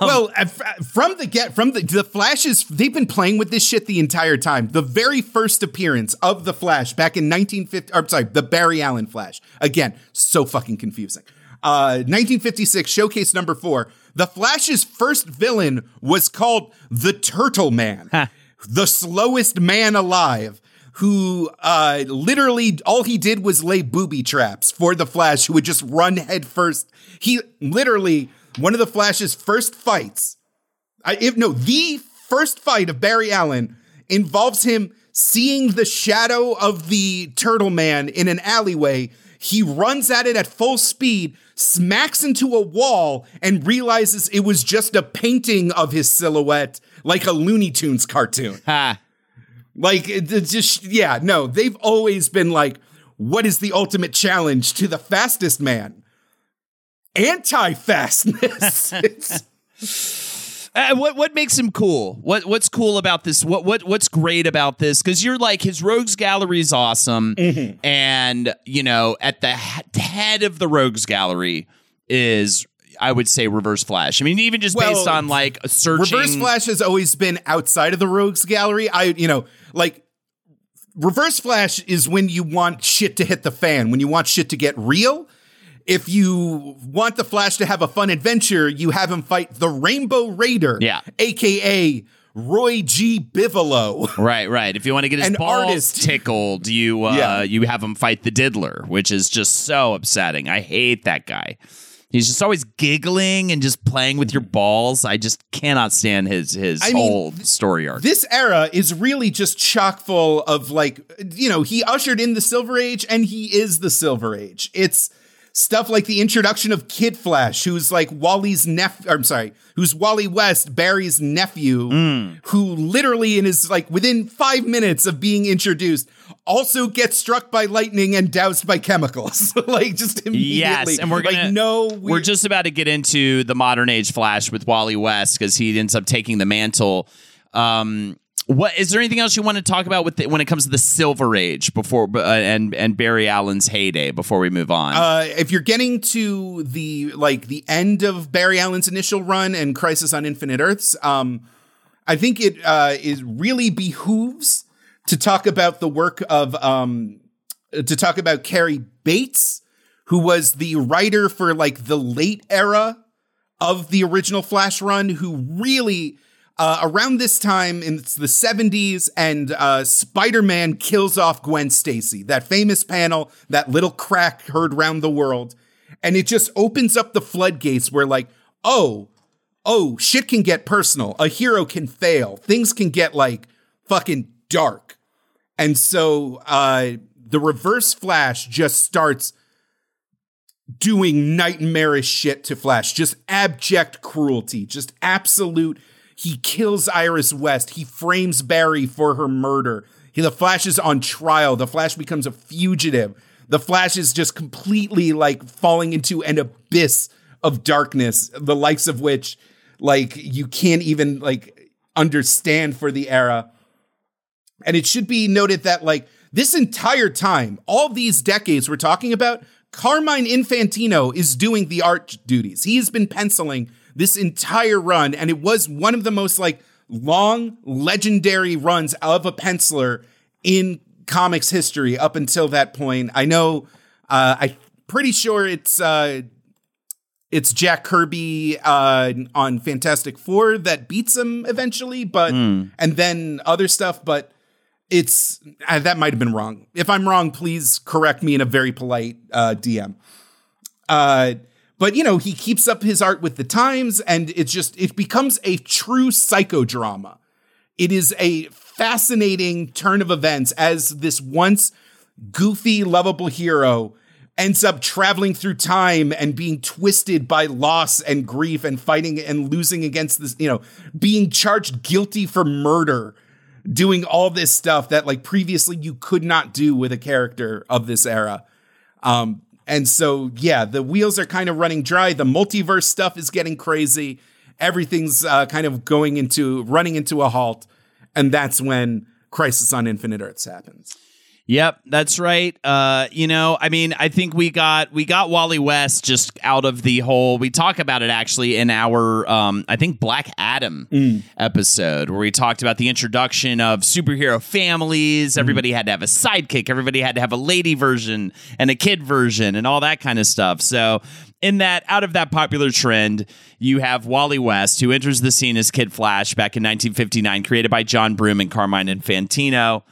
well, uh, from the get, from the the Flashes, they've been playing with this shit the entire time. The very first appearance of the Flash back in 1950, or sorry, the Barry Allen Flash. Again, so fucking confusing. Uh, 1956 showcase number four. The Flash's first villain was called the Turtle Man, the slowest man alive. Who uh, literally all he did was lay booby traps for the Flash, who would just run headfirst. He literally one of the Flash's first fights I, if no, the first fight of Barry Allen involves him seeing the shadow of the Turtle Man in an alleyway. He runs at it at full speed, smacks into a wall, and realizes it was just a painting of his silhouette, like a Looney Tunes cartoon. Ha. Like, just, yeah, no, they've always been like, what is the ultimate challenge to the fastest man? Anti fastness. Uh, what what makes him cool? What what's cool about this? What what what's great about this? Because you're like his rogues gallery is awesome, Mm-hmm. and you know at the head of the rogues gallery is I would say Reverse Flash. I mean, even just Well, based on like a searching. Reverse Flash has always been outside of the Rogues Gallery. I, you know, like Reverse Flash is when you want shit to hit the fan, when you want shit to get real. If you want the Flash to have a fun adventure, you have him fight the Rainbow Raider, Yeah. aka Roy G. Bivolo. Right, right. If you want to get his An balls artist. tickled, you uh, Yeah. you have him fight the Diddler, which is just so upsetting. I hate that guy. He's just always giggling and just playing with your balls. I just cannot stand his his I mean, whole story arc. This era is really just chock full of like, you know, he ushered in the Silver Age and he is the Silver Age. It's stuff like the introduction of Kid Flash, who's like Wally's nephew, I'm sorry, who's Wally West, Barry's nephew, who literally in his like within five minutes of being introduced also gets struck by lightning and doused by chemicals. like just immediately. Yes, and we're like, gonna no, we're just about to get into the modern age Flash with Wally West because he ends up taking the mantle. Um, what is there anything else you want to talk about with the, when it comes to the Silver Age before uh, and and Barry Allen's heyday before we move on? Uh, if you're getting to the like the end of Barry Allen's initial run and Crisis on Infinite Earths, um, I think it uh, is really behooves to talk about the work of um, to talk about Cary Bates, who was the writer for like the late era of the original Flash run, who really uh, around this time, in the 70s, and uh, Spider Man kills off Gwen Stacy. That famous panel, that little crack heard round the world. And it just opens up the floodgates where, like, oh, oh, shit can get personal. A hero can fail. Things can get, like, fucking dark. And so uh, the reverse Flash just starts doing nightmarish shit to Flash, just abject cruelty, just absolute. He kills Iris West. He frames Barry for her murder. He, the Flash is on trial. The Flash becomes a fugitive. The Flash is just completely like falling into an abyss of darkness, the likes of which, like, you can't even like understand for the era. And it should be noted that, like, this entire time, all these decades we're talking about, Carmine Infantino is doing the art duties. He has been penciling this entire run, and it was one of the most like long, legendary runs of a penciler in comics history up until that point. I know, uh, I'm pretty sure it's uh, it's Jack Kirby uh, on Fantastic Four that beats him eventually, but and then other stuff, but it's uh, that might have been wrong. If I'm wrong, please correct me in a very polite uh, DM. Uh, but you know, he keeps up his art with the times, and it's just it becomes a true psychodrama. It is a fascinating turn of events as this once goofy, lovable hero ends up traveling through time and being twisted by loss and grief and fighting and losing against this, you know, being charged guilty for murder doing all this stuff that like previously you could not do with a character of this era. Um, and so yeah, the wheels are kind of running dry. The multiverse stuff is getting crazy. Everything's uh, kind of going into running into a halt, and that's when Crisis on Infinite Earths happens. Yep, that's right. Uh, you know, I mean, I think we got we got Wally West just out of the whole. We talk about it actually in our, um, I think Black Adam episode where we talked about the introduction of superhero families. Everybody had to have a sidekick. Everybody had to have a lady version and a kid version and all that kind of stuff. So in that out of that popular trend, you have Wally West, who enters the scene as Kid Flash back in 1959, created by John Broome and Carmine Infantino.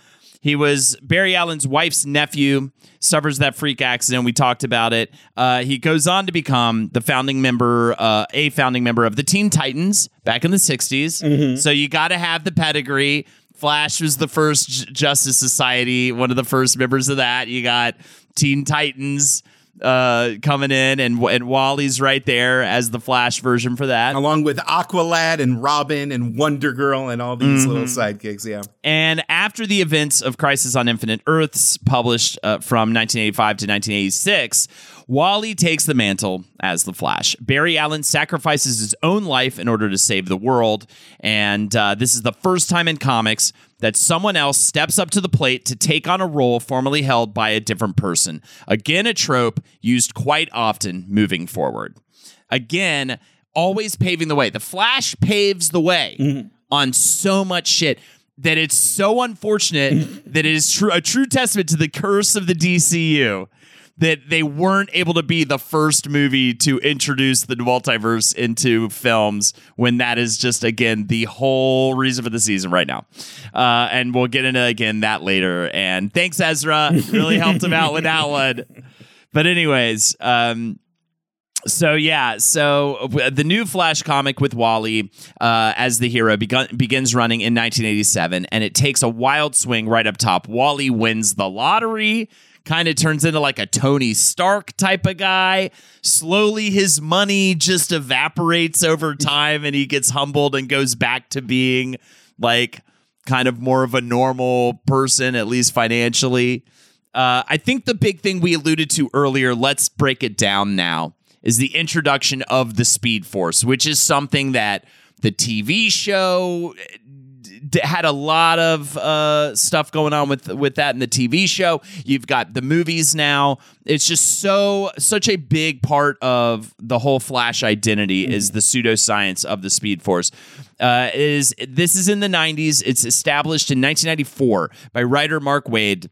He was Barry Allen's wife's nephew, suffers that freak accident. We talked about it. Uh, he goes on to become the founding member, uh, a founding member of the Teen Titans back in the 60s. So you got to have the pedigree. Flash was the first J- Justice Society, one of the first members of that. You got Teen Titans uh, coming in, and, and Wally's right there as the Flash version for that. Along with Aqualad and Robin and Wonder Girl and all these little sidekicks, yeah. And after the events of Crisis on Infinite Earths, published uh, from 1985 to 1986, Wally takes the mantle as the Flash. Barry Allen sacrifices his own life in order to save the world. And uh, this is the first time in comics that someone else steps up to the plate to take on a role formerly held by a different person. Again, a trope used quite often moving forward. Again, always paving the way. The Flash paves the way mm-hmm. on so much shit that it's so unfortunate that it is true a true testament to the curse of the DCU that they weren't able to be the first movie to introduce the multiverse into films when that is just again the whole reason for the season right now. Uh, and we'll get into again that later. And thanks ezra. Really helped him out with that one. But anyways um so yeah, so the new Flash comic with Wally uh, as the hero begun, begins running in 1987, and it takes a wild swing right up top. Wally wins the lottery, kind of turns into like a Tony Stark type of guy. Slowly, his money just evaporates over time, and he gets humbled and goes back to being like kind of more of a normal person, at least financially. Uh, I think the big thing we alluded to earlier, let's break it down now, is the introduction of the Speed Force, which is something that the TV show had a lot of uh, stuff going on with with that in the TV show. You've got the movies now. It's just so such a big part of the whole Flash identity is the pseudoscience of the Speed Force. Uh, is this is in the '90s. It's established in 1994 by writer Mark Waid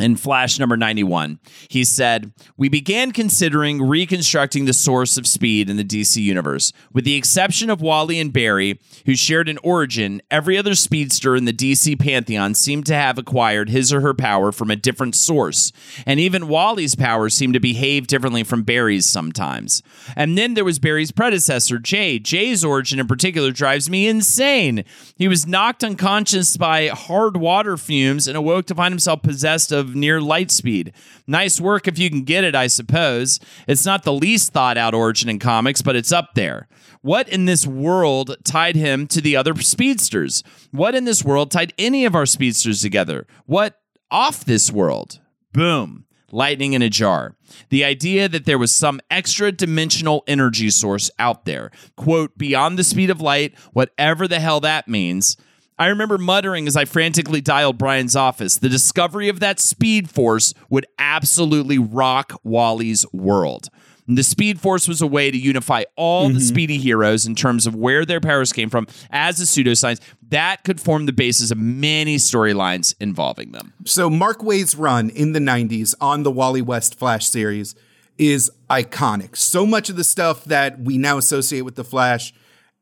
in Flash number 91. He said, We began considering reconstructing the source of speed in the DC universe. With the exception of Wally and Barry, who shared an origin, every other speedster in the DC pantheon seemed to have acquired his or her power from a different source. And even Wally's powers seemed to behave differently from Barry's sometimes. And then there was Barry's predecessor, Jay. Jay's origin in particular drives me insane. He was knocked unconscious by hard water fumes and awoke to find himself possessed of near light speed. Nice work if you can get it, I suppose. It's not the least thought out origin in comics, but it's up there. What in this world tied him to the other speedsters? What in this world tied any of our speedsters together? What off this world? Boom. Lightning in a jar. The idea that there was some extra dimensional energy source out there, quote, beyond the speed of light, whatever the hell that means. I remember muttering as I frantically dialed Brian's office. The discovery of that speed force would absolutely rock Wally's world. And the Speed Force was a way to unify all the mm-hmm. Speedy heroes in terms of where their powers came from as a pseudoscience. That could form the basis of many storylines involving them. So Mark Waid's run in the 90s on the Wally West Flash series is iconic. So much of the stuff that we now associate with the Flash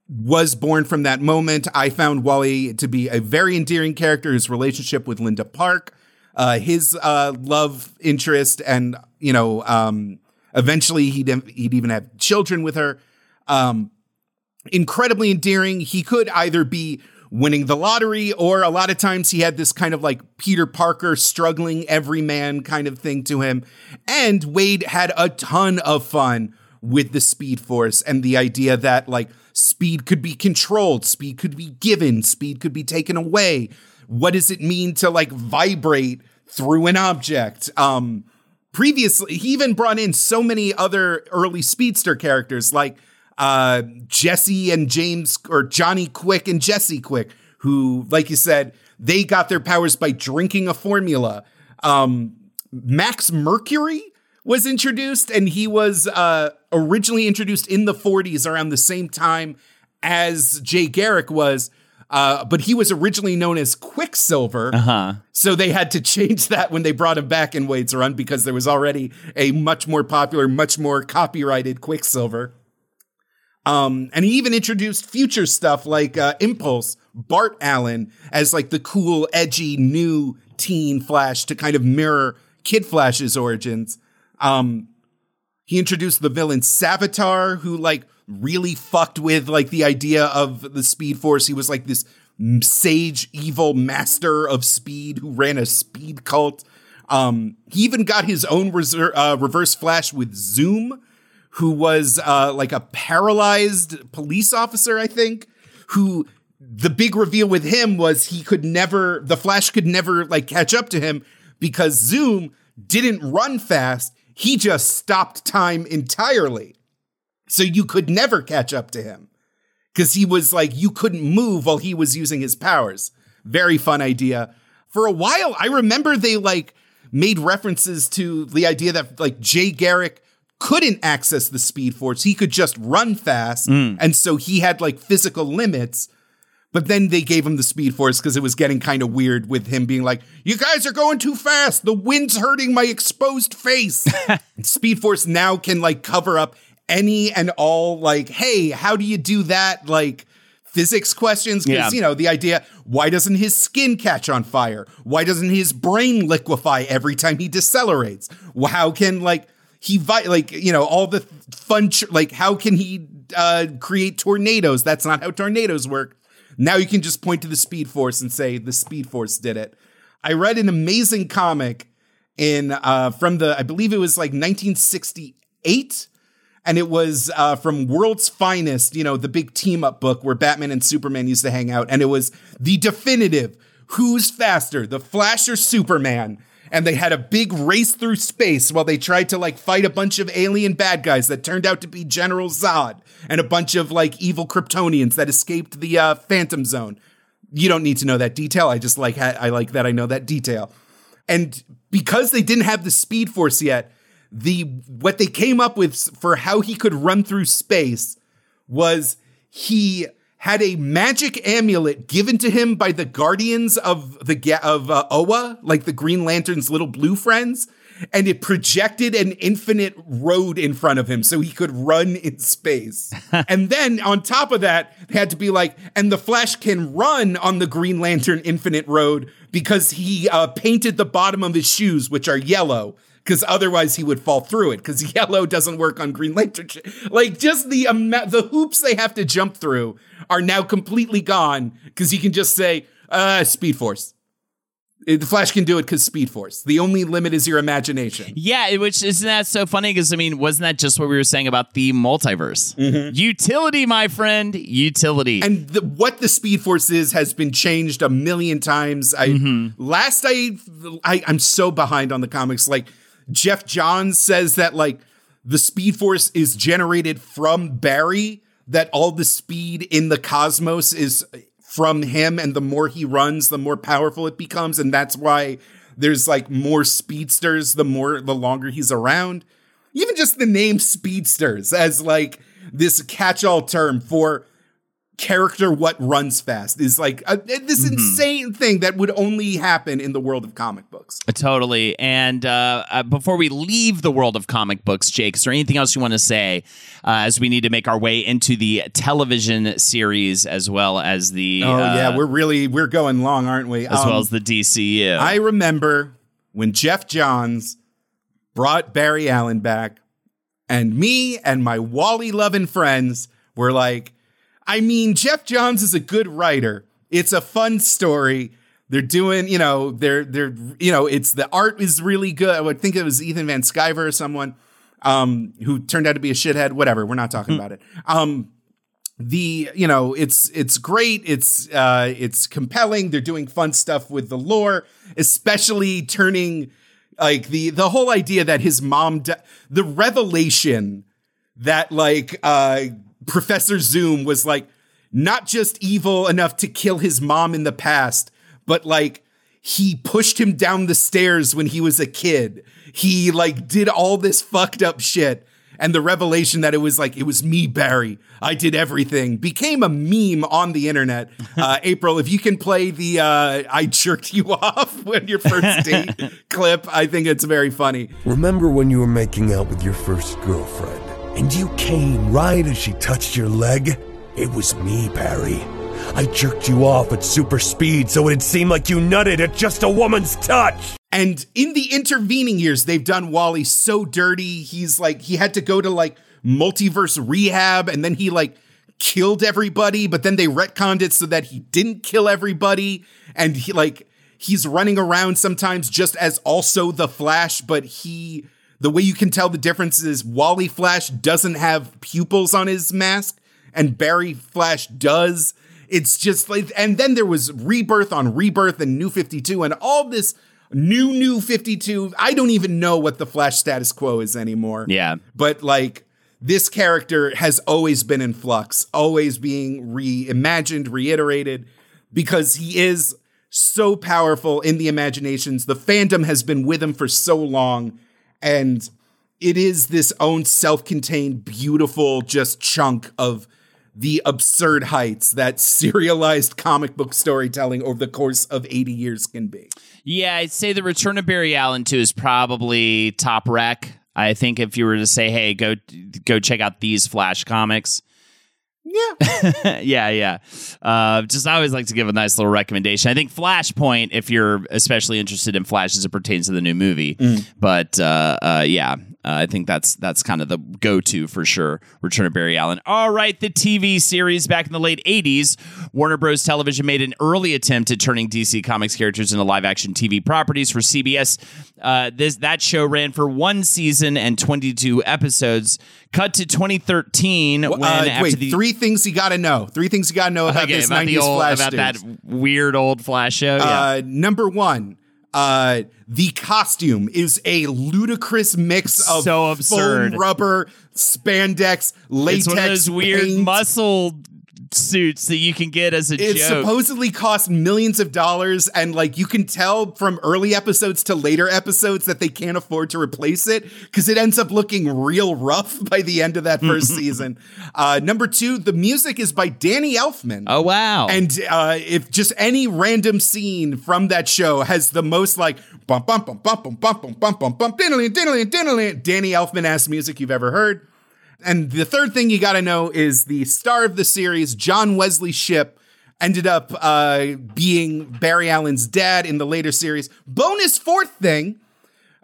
was born from that moment. I found Wally to be a very endearing character. His relationship with Linda Park, uh, his uh, love interest, and you know, um, eventually he'd he'd even have children with her. Um, incredibly endearing. He could either be winning the lottery, or a lot of times he had this kind of like Peter Parker struggling everyman kind of thing to him. And Waid had a ton of fun with the Speed Force and the idea that like speed could be controlled, speed could be given, speed could be taken away. What does it mean to like vibrate through an object? Um, previously, he even brought in so many other early speedster characters like uh, Jesse and James or Johnny Quick and Jesse Quick, who, like you said, they got their powers by drinking a formula. Um, Max Mercury was introduced, and he was uh, originally introduced in the 40s around the same time as Jay Garrick was. Uh, but he was originally known as Quicksilver. Uh-huh. So they had to change that when they brought him back in Waid's run because there was already a much more popular, much more copyrighted Quicksilver. Um, and he even introduced future stuff like uh, Impulse, Bart Allen, as like the cool, edgy, new teen Flash to kind of mirror Kid Flash's origins. Um, he introduced the villain Savitar, who like really fucked with like the idea of the Speed Force. He was like this sage, evil master of speed who ran a speed cult. Um, he even got his own reser- uh, reverse flash with Zoom, who was uh, like a paralyzed police officer, I think, who the big reveal with him was he could never, the Flash could never like catch up to him because Zoom didn't run fast. He just stopped time entirely. So you could never catch up to him because he was like, you couldn't move while he was using his powers. Very fun idea. For a while, I remember they like made references to the idea that like Jay Garrick couldn't access the speed force. He could just run fast. Mm. And so he had like physical limits. But then they gave him the speed force because it was getting kind of weird with him being like, You guys are going too fast. The wind's hurting my exposed face. speed force now can like cover up any and all, like, hey, how do you do that? Like, physics questions because Yeah. you know the idea why doesn't his skin catch on fire why doesn't his brain liquefy every time he decelerates how can like he vi- like you know all the fun ch- like how can he uh create tornadoes that's not how tornadoes work now you can just point to the speed force and say the speed force did it i read an amazing comic in uh from the i believe it was like 1968 and it was uh, from World's Finest, you know, the big team up book where Batman and Superman used to hang out. And it was the definitive who's faster, the Flash or Superman? And they had a big race through space while they tried to like fight a bunch of alien bad guys that turned out to be General Zod and a bunch of like evil Kryptonians that escaped the uh, Phantom Zone. You don't need to know that detail. I just like ha- I like that I know that detail. And because they didn't have the Speed Force yet, the what they came up with for how he could run through space was he had a magic amulet given to him by the guardians of the of uh, Oa, like the Green Lantern's little blue friends, and it projected an infinite road in front of him so he could run in space. and then on top of that, it had to be like, and the Flash can run on the Green Lantern infinite road because he uh, painted the bottom of his shoes, which are yellow. Because otherwise he would fall through it. Because yellow doesn't work on Green Lantern. Like just the the hoops they have to jump through are now completely gone. Because you can just say, uh, Speed Force. Eh, the Flash can do it because Speed Force. The only limit is your imagination. Yeah, which isn't that so funny? Because I mean, wasn't that just what we were saying about the multiverse? Mm-hmm. Utility, my friend, utility. And the, what the Speed Force is has been changed a million times. I mm-hmm. last I, I I'm so behind on the comics. Like Geoff Johns says that like the Speed Force is generated from Barry. That all the speed in the cosmos is from him, and the more he runs, the more powerful it becomes, and that's why there's like more speedsters. The more the longer he's around, even just the name speedsters as like this catch-all term for character what runs fast is like a, this insane thing that would only happen in the world of comic books. Totally. And uh, uh, before we leave the world of comic books, Jake, is there anything else you want to say uh, as we need to make our way into the television series as well as the Oh uh, yeah, we're really we're going long, aren't we? as Um, well as the DCU? I remember when Geoff Johns brought Barry Allen back, and me and my Wally loving friends were like, I mean, Geoff Johns is a good writer. It's a fun story. They're doing, you know, they're they're you know, it's the art is really good. I would think it was Ethan Van Sciver or someone um who turned out to be a shithead. Whatever, we're not talking about it. Um the you know it's it's great it's uh it's compelling they're doing fun stuff with the lore especially turning like the the whole idea that his mom di- the revelation that like uh professor zoom was like not just evil enough to kill his mom in the past but like he pushed him down the stairs when he was a kid. He like did all this fucked up shit. And the revelation that it was like it was me barry. I did everything. Became a meme on the internet. Uh, april if you can play the uh, i jerked you off when your first date clip i think it's very funny. Remember when you were making out with your first girlfriend and you came right as she touched your leg? It was me, Barry. I jerked you off at super speed so it'd seem like you nutted at just a woman's touch. And in the intervening years, they've done Wally so dirty. He's like, he had to go to like multiverse rehab and then he like killed everybody, but then they retconned it so that he didn't kill everybody. And he like, he's running around sometimes just as also the Flash, but he, the way you can tell the difference is Wally Flash doesn't have pupils on his mask and Barry Flash does. It's just like, and then there was Rebirth on Rebirth and New 52 and all this new, new 52. I don't even know what the Flash status quo is anymore. Yeah. But like, this character has always been in flux, always being reimagined, reiterated, because he is so powerful in the imaginations. The fandom has been with him for so long, and it is this own self-contained, beautiful, just chunk of the absurd heights that serialized comic book storytelling over the course of 80 years can be. Yeah, I'd say the return of Barry Allen too is probably top rec. I think if you were to say, "Hey, go go check out these Flash comics," Yeah. yeah, yeah. Uh, just I always like to give a nice little recommendation. I think Flashpoint, if you're especially interested in Flash as it pertains to the new movie, but uh, uh, yeah, uh, I think that's that's kind of the go-to for sure. Return of Barry Allen. All right, the TV series back in the late '80s, Warner Bros. Television made an early attempt at turning DC Comics characters into live-action TV properties for CBS. Uh, this that show ran for one season and 22 episodes. Cut to 2013 when Uh, wait, the three things you got to know. Three things you got to know about Okay, this about 90s old, Flash about that weird old Flash show. Yeah. Uh, number one, uh, the costume is a ludicrous mix of So foam rubber, spandex, latex. it's one of those weird paint. muscle suits that you can get as a gym. It joke. supposedly cost millions of dollars, and like you can tell from early episodes to later episodes that they can't afford to replace it because it ends up looking real rough by the end of that first season. Uh, number two, the music is by Danny Elfman. oh wow. And uh, if just any random scene from that show has the most like bum bum bum bum bum bum bum bum bum bum diddly diddly diddly Danny Elfman ass music you've ever heard. And the third thing you got to know is the star of the series, John Wesley Shipp, ended up uh, being Barry Allen's dad in the later series. Bonus fourth thing,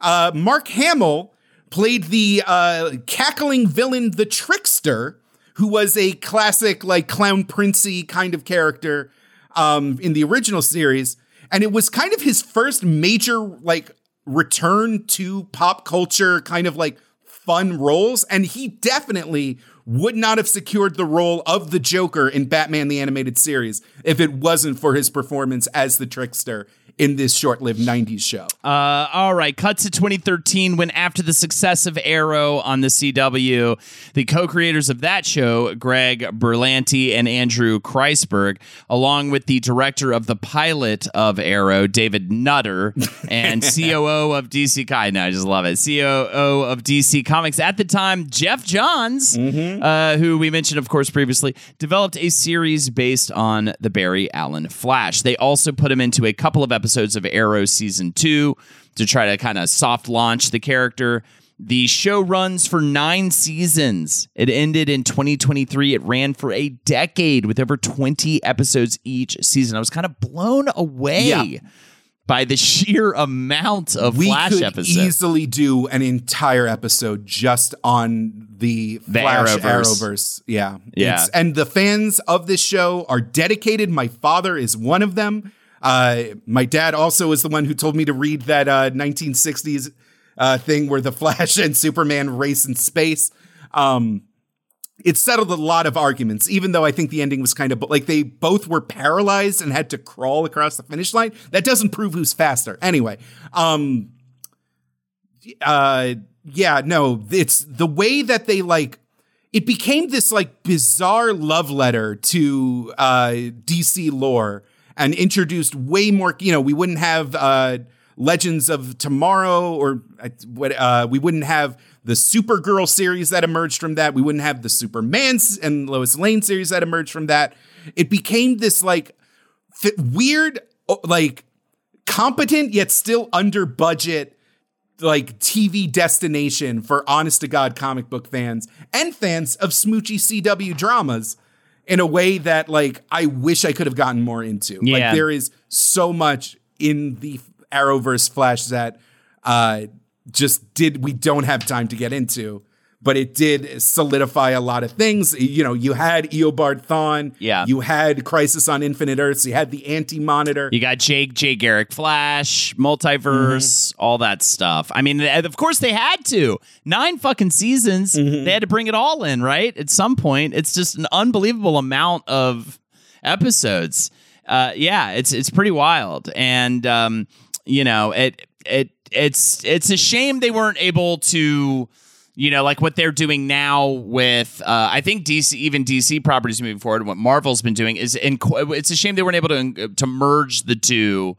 uh, Mark Hamill played the uh, cackling villain, the Trickster, who was a classic like clown princey kind of character um, in the original series, and it was kind of his first major like return to pop culture, kind of like fun roles, and he definitely would not have secured the role of the Joker in Batman the Animated Series if it wasn't for his performance as the Trickster in this short-lived 90s show. Uh, all right, cut to 2013 when, after the success of Arrow on the CW, the co creators of that show, Greg Berlanti and Andrew Kreisberg, along with the director of the pilot of Arrow, David Nutter, and COO of DC Comics, no, I just love it, COO of DC Comics at the time, Geoff Johns, uh, who we mentioned, of course, previously, developed a series based on the Barry Allen Flash. They also put him into a couple of episodes of Arrow season two to try to kind of soft launch the character. The show runs for nine seasons. It ended in 2023. It ran for a decade with over 20 episodes each season. I was kind of blown away Yeah. by the sheer amount of we Flash could episodes. easily do an entire episode just on the, The Flash Arrowverse. Arrowverse. Yeah. Yeah. It's- and the fans of this show are dedicated. My father is one of them. Uh, my dad also is the one who told me to read that uh, 1960s uh, thing where the Flash and Superman race in space. Um, it settled a lot of arguments, even though I think the ending was kind of like they both were paralyzed and had to crawl across the finish line. That doesn't prove who's faster. Anyway, um, uh, yeah, no, it's the way that they like it became this like bizarre love letter to uh, DC lore and introduced way more. You know, we wouldn't have uh, Legends of Tomorrow, or uh? Uh, we wouldn't have the Supergirl series that emerged from that. We wouldn't have the Superman and Lois Lane series that emerged from that. It became this like weird, like competent yet still under budget like TV destination for honest to God comic book fans and fans of smoochy CW dramas in a way that like I wish I could have gotten more into. Yeah. Like there is so much in the Arrowverse Flash that uh just did we don't have time to get into. But it did solidify a lot of things. You know, you had Eobard Thawne. Yeah. You had Crisis on Infinite Earths. You had the Anti Monitor. You got Jake, Jay Garrick Flash, multiverse, Mm-hmm. all that stuff. I mean, of course they had to. Nine fucking seasons. Mm-hmm. They had to bring it all in, right? At some point. It's just an unbelievable amount of episodes. Uh, yeah, it's it's pretty wild. And um, you know, it it it's it's a shame they weren't able to you know, like what they're doing now with, uh, I think DC, even DC properties moving forward, and what Marvel's been doing is, in, it's a shame they weren't able to to merge the two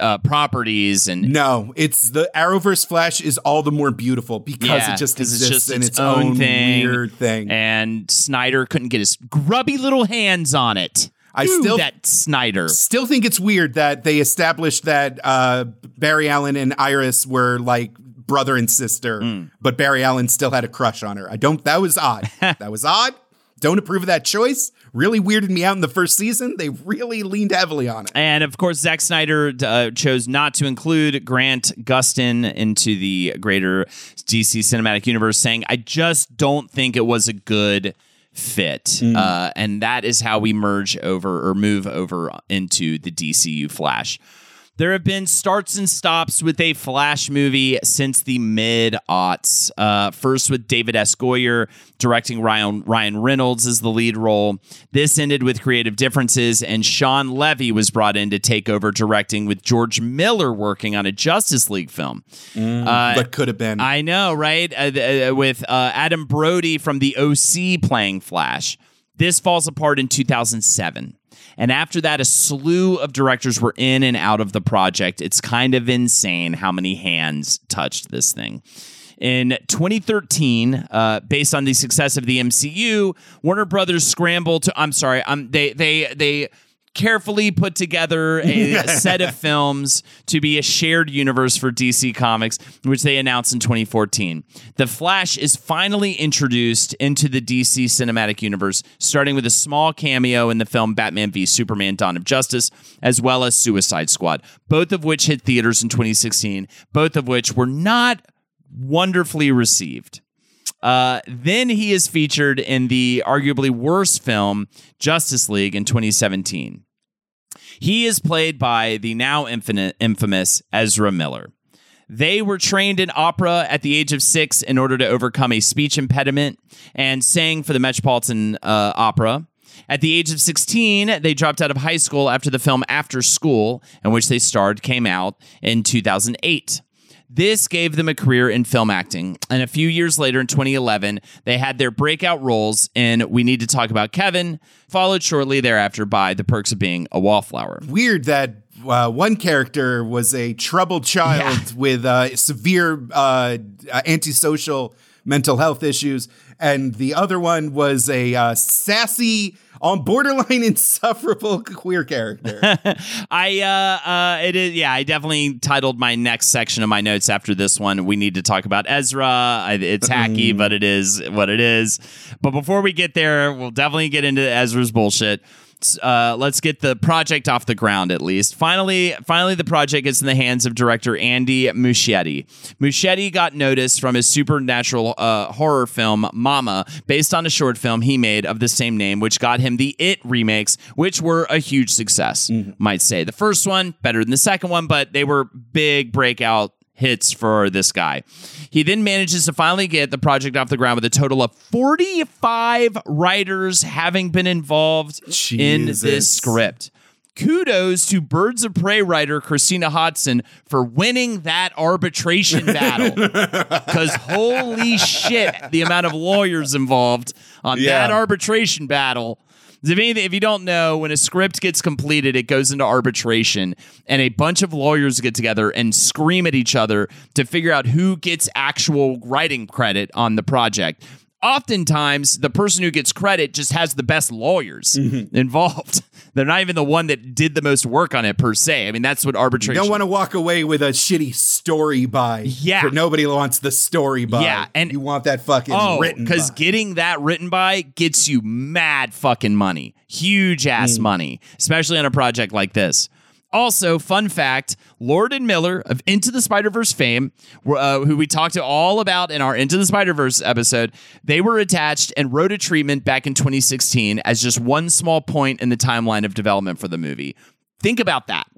uh, properties and No, it's the Arrowverse Flash is all the more beautiful because Yeah, it just 'cause it's exists just in its its, own own, thing. weird thing. and Snyder couldn't get his grubby little hands on it. I Ooh, still- that Snyder. Still think it's weird that they established that uh, Barry Allen and Iris were like brother and sister, Hmm. but Barry Allen still had a crush on her. I don't. That was odd. that was odd. Don't approve of that choice. Really weirded me out in the first season. They really leaned heavily on it. And of course, Zack Snyder uh, chose not to include Grant Gustin into the greater DC cinematic universe, saying, I just don't think it was a good fit. Uh, and that is how we merge over or move over into the DCU Flash. There have been starts and stops with a Flash movie since the mid aughts. Uh, first with David S. Goyer directing Ryan Ryan Reynolds as the lead role. This ended with creative differences, and Shawn Levy was brought in to take over directing, with George Miller working on a Justice League film. but could have been. I know, right? Uh, uh, with uh, Adam Brody from the OC playing Flash. This falls apart in 2007. And after that, a slew of directors were in and out of the project. It's kind of insane how many hands touched this thing. In 2013, uh, based on the success of the MCU, Warner Brothers scrambled to. I'm sorry. Um, they they they carefully put together a set of films to be a shared universe for DC Comics, which they announced in 2014. The Flash is finally introduced into the DC cinematic universe, starting with a small cameo in the film Batman v Superman Dawn of Justice, as well as Suicide Squad, both of which hit theaters in 2016, both of which were not wonderfully received. Uh, then he is featured in the arguably worst film, Justice League, in 2017. He is played by the now infinite, infamous Ezra Miller. They were trained in opera at the age of six in order to overcome a speech impediment and sang for the Metropolitan uh, Opera. At the age of 16, they dropped out of high school after the film After School, in which they starred, came out in 2008. This gave them a career in film acting. And a few years later, in 2011, they had their breakout roles in We Need to Talk About Kevin, followed shortly thereafter by The Perks of Being a Wallflower. Weird that uh, one character was a troubled child Yeah. with uh, severe uh, antisocial mental health issues, and the other one was a uh, sassy, on borderline insufferable queer character. I uh uh it is yeah, I definitely titled my next section of my notes after this one. We need to talk about Ezra. I, it's hacky, but it is what it is. But before we get there, we'll definitely get into Ezra's bullshit. Uh, let's get the project off the ground at least. Finally, finally, the project gets in the hands of director Andy Muschietti. Muschietti got notice from his supernatural uh, horror film Mama, based on a short film he made of the same name, which got him the It remakes, which were a huge success. Might say the first one better than the second one, but they were big breakout hits for this guy. He then manages to finally get the project off the ground with a total of 45 writers having been involved in this script. Kudos to Birds of Prey writer Christina Hodson for winning that arbitration battle. Because holy shit, the amount of lawyers involved on Yeah. that arbitration battle. If, anything, if you don't know, when a script gets completed, it goes into arbitration, and a bunch of lawyers get together and scream at each other to figure out who gets actual writing credit on the project. Oftentimes, the person who gets credit just has the best lawyers mm-hmm. involved. They're not even the one that did the most work on it per se. I mean, that's what You arbitration. don't want to walk away with a shitty story by. Yeah. For nobody wants the story by. Yeah, and- you want that fucking Oh, written. because getting that written by gets you mad fucking money, huge ass mm. money, especially on a project like this. Also, fun fact: Lord and Miller of Into the Spider Verse fame, uh, who we talked to all about in our Into the Spider Verse episode, they were attached and wrote a treatment back in 2016 as just one small point in the timeline of development for the movie. Think about that.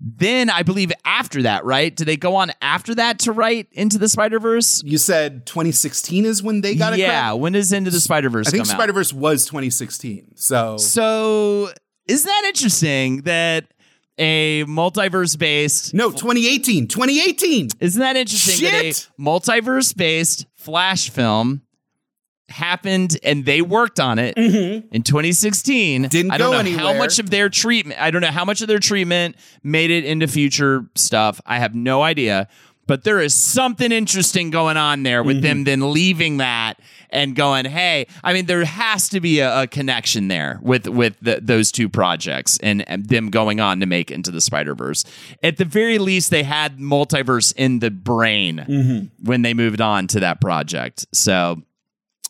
Then I believe after that, right? Did they go on after that to write Into the Spider Verse? you said 2016 is when they got it. yeah, when does Into the Spider Verse I think Spider Verse was 2016. So So isn't that interesting that a multiverse based no, 2018. 2018. isn't that interesting that a multiverse based Flash film happened and they worked on it in 2016 Mm-hmm. Didn't I don't go know how much of their treatment I don't know how much of their treatment made it into future stuff I have no idea but there is something interesting going on there with Mm-hmm. them then leaving that and going hey I mean there has to be a, a connection there with with the, those two projects and, and them going on to make into the Spider-Verse at the very least they had multiverse in the brain Mm-hmm. when they moved on to that project so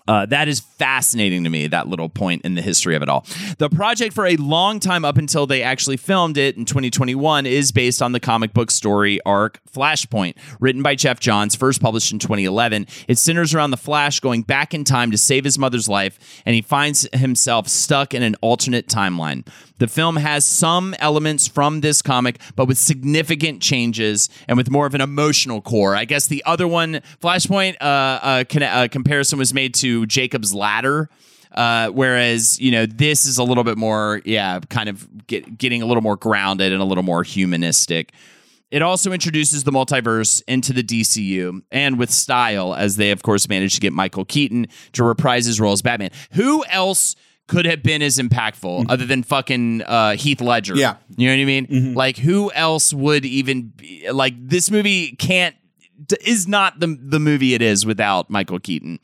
uh, that is fascinating to me, that little point in the history of it all. The project, for a long time up until they actually filmed it in 2021, is based on the comic book story arc Flashpoint, written by Geoff Johns, first published in 2011. It centers around the Flash going back in time to save his mother's life, and he finds himself stuck in an alternate timeline. The film has some elements from this comic, but with significant changes and with more of an emotional core. I guess the other one, Flashpoint, uh, uh, con- uh, comparison was made to Jacob's Ladder. Uh, whereas you know this is a little bit more, yeah, kind of get, getting a little more grounded and a little more humanistic. It also introduces the multiverse into the DCU and with style, as they, of course, managed to get Michael Keaton to reprise his role as Batman. Who else could have been as impactful other than fucking uh, Heath Ledger? Yeah. You know what I mean? Like, who else would even be, like, this movie can't, is not the, the movie it is without Michael Keaton.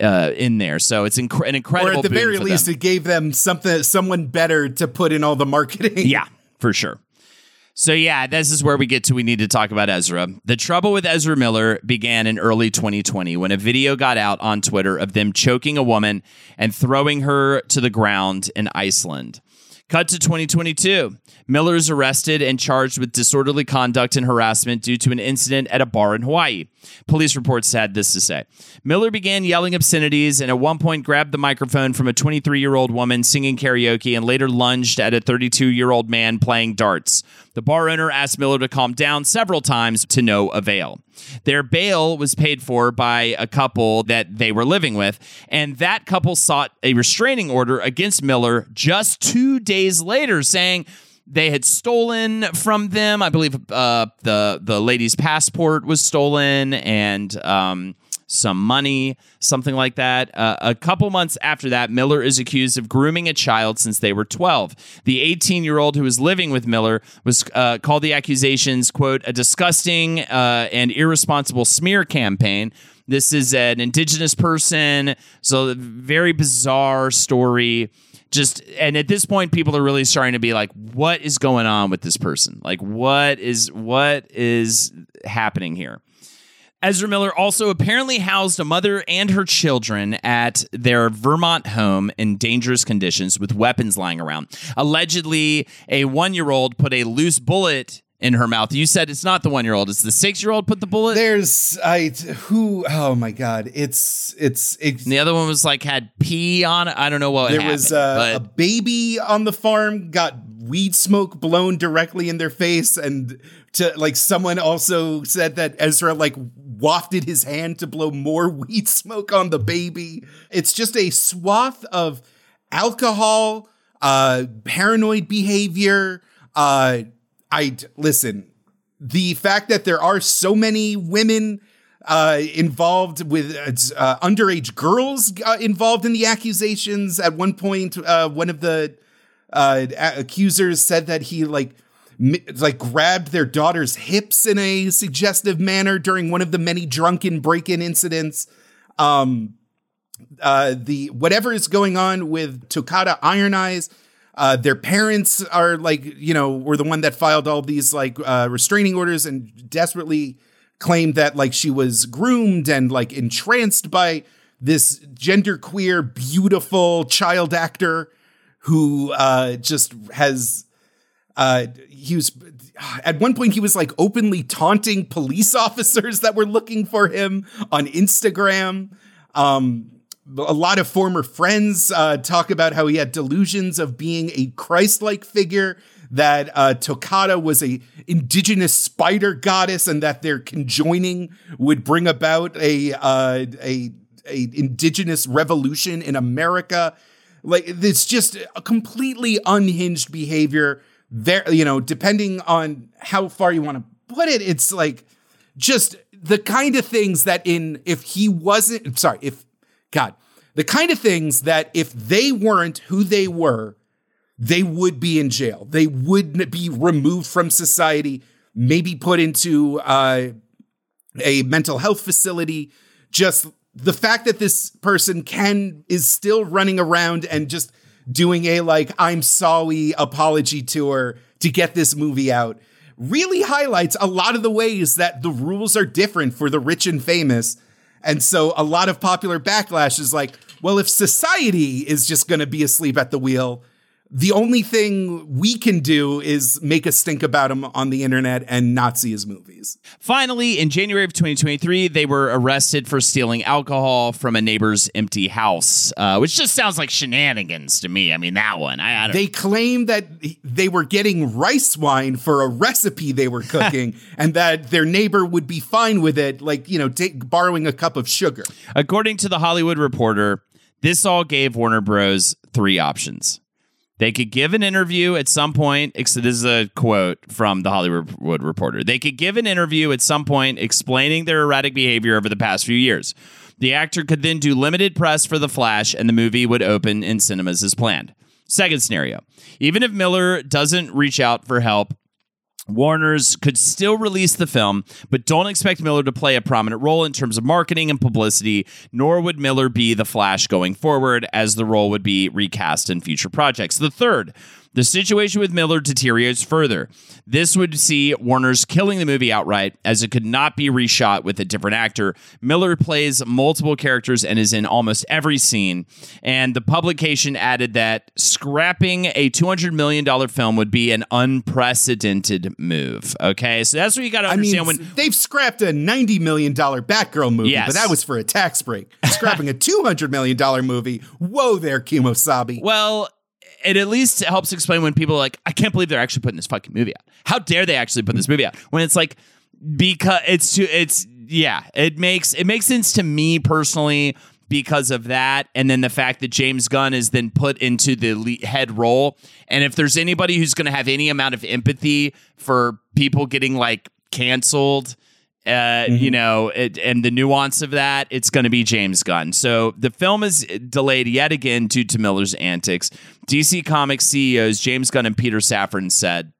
Uh, in there, so it's inc- an Or incredible. at the very least, them. it gave them something, someone better to put in all the marketing. Yeah, for sure. So yeah, this is where we get to we need to talk about Ezra. The trouble with Ezra Miller began in early 2020 when a video got out on Twitter of them choking a woman and throwing her to the ground in Iceland. Cut to 2022. Miller is arrested and charged with disorderly conduct and harassment due to an incident at a bar in Hawaii. Police reports had this to say Miller began yelling obscenities and at one point grabbed the microphone from a 23 year old woman singing karaoke and later lunged at a 32 year old man playing darts. The bar owner asked Miller to calm down several times to no avail. Their bail was paid for by a couple that they were living with, and that couple sought a restraining order against Miller just two days later, saying they had stolen from them. I believe uh, the the lady's passport was stolen, and um, some money, something like that. Uh, a couple months after that, Miller is accused of grooming a child since they were 12. The 18 year old who was living with Miller was uh, called the accusations, quote, a disgusting uh, and irresponsible smear campaign. This is an indigenous person, so very bizarre story. Just and at this point, people are really starting to be like, "What is going on with this person? Like, what is what is happening here?" Ezra Miller also apparently housed a mother and her children at their Vermont home in dangerous conditions with weapons lying around. Allegedly, a one year old put a loose bullet in her mouth. You said it's not the one year old, it's the six year old put the bullet. There's I who oh my god it's it's, it's the other one was like had pee on it. I don't know what there happened, was uh, a baby on the farm got weed smoke blown directly in their face and to like someone also said that Ezra like wafted his hand to blow more weed smoke on the baby it's just a swath of alcohol uh paranoid behavior uh I listen the fact that there are so many women uh, involved with uh, underage girls uh, involved in the accusations. At one point, uh, one of the uh, accusers said that he like like grabbed their daughter's hips in a suggestive manner during one of the many drunken break-in incidents. Um, uh, the whatever is going on with Tokata Iron Eyes. Uh, their parents are like, you know, were the one that filed all these like uh, restraining orders and desperately claimed that like she was groomed and like entranced by this genderqueer, beautiful child actor who uh, just has. Uh, he was at one point he was like openly taunting police officers that were looking for him on Instagram. Um, a lot of former friends uh, talk about how he had delusions of being a Christ-like figure. That uh, Tokata was a indigenous spider goddess, and that their conjoining would bring about a uh, a a indigenous revolution in America. Like it's just a completely unhinged behavior. There, you know, depending on how far you want to put it, it's like just the kind of things that in if he wasn't sorry if God, the kind of things that if they weren't who they were, they would be in jail. They would be removed from society, maybe put into uh, a mental health facility. Just the fact that this person can is still running around and just doing a like I'm sorry apology tour to get this movie out really highlights a lot of the ways that the rules are different for the rich and famous. And so a lot of popular backlash is like, well, if society is just going to be asleep at the wheel, the only thing we can do is make a stink about him on the internet and not see his movies. Finally, in January of 2023, they were arrested for stealing alcohol from a neighbor's empty house, uh, which just sounds like shenanigans to me. I mean, that one. I, I They claim that they were getting rice wine for a recipe they were cooking and that their neighbor would be fine with it, like, you know, take, borrowing a cup of sugar. According to the Hollywood Reporter, this all gave Warner Bros. three options. They could give an interview at some point. This is a quote from the Hollywood Reporter. They could give an interview at some point explaining their erratic behavior over the past few years. The actor could then do limited press for The Flash, and the movie would open in cinemas as planned. Second scenario even if Miller doesn't reach out for help, Warner's could still release the film, but don't expect Miller to play a prominent role in terms of marketing and publicity, nor would Miller be the Flash going forward, as the role would be recast in future projects. The third, the situation with Miller deteriorates further. This would see Warner's killing the movie outright, as it could not be reshot with a different actor. Miller plays multiple characters and is in almost every scene. And the publication added that scrapping a $200 million film would be an unprecedented move. Okay, so that's what you got to I mean, understand when. they've scrapped a ninety million dollar Batgirl movie, Yes. but that was for a tax break. Scrapping a two hundred million dollar movie, whoa there, Kimosabi. Well, it at least helps explain when people are like, I can't believe they're actually putting this fucking movie out. How dare they actually put this movie out? When it's like, because it's too, it's, yeah, it makes, it makes sense to me personally because of that. And then the fact that James Gunn is then put into the head role. And if there's anybody who's going to have any amount of empathy for people getting like canceled, uh, you know, it, and the nuance of that, it's going to be James Gunn. So the film is delayed yet again due to Miller's antics. DC Comics CEOs James Gunn and Peter Safran said.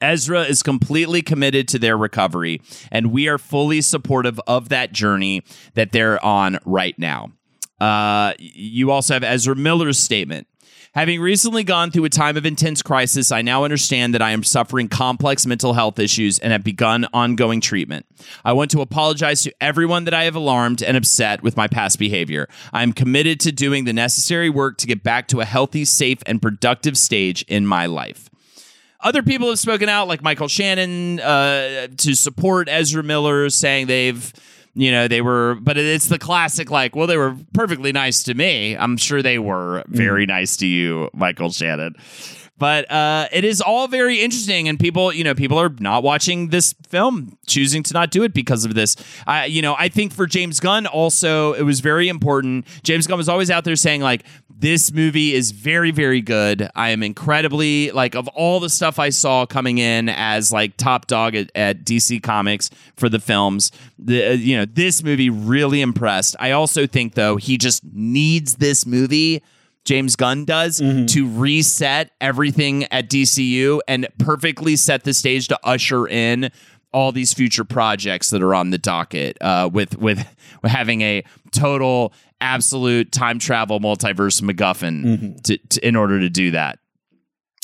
Ezra is completely committed to their recovery, and we are fully supportive of that journey that they're on right now. Uh, you also have Ezra Miller's statement. Having recently gone through a time of intense crisis, I now understand that I am suffering complex mental health issues and have begun ongoing treatment. I want to apologize to everyone that I have alarmed and upset with my past behavior. I am committed to doing the necessary work to get back to a healthy, safe, and productive stage in my life. Other people have spoken out, like Michael Shannon, uh, to support Ezra Miller, saying they've, you know, they were, but it's the classic, like, well, they were perfectly nice to me. I'm sure they were very mm-hmm. nice to you, Michael Shannon. But uh, it is all very interesting, and people, you know, people are not watching this film, choosing to not do it because of this. I, you know, I think for James Gunn, also, it was very important. James Gunn was always out there saying, like, this movie is very, very good. I am incredibly, like, of all the stuff I saw coming in as, like, top dog at, at DC Comics for the films, the, uh, you know, this movie really impressed. I also think, though, he just needs this movie. James Gunn does to reset everything at DCU and perfectly set the stage to usher in all these future projects that are on the docket uh, with with having a total absolute time travel multiverse MacGuffin to, to, in order to do that.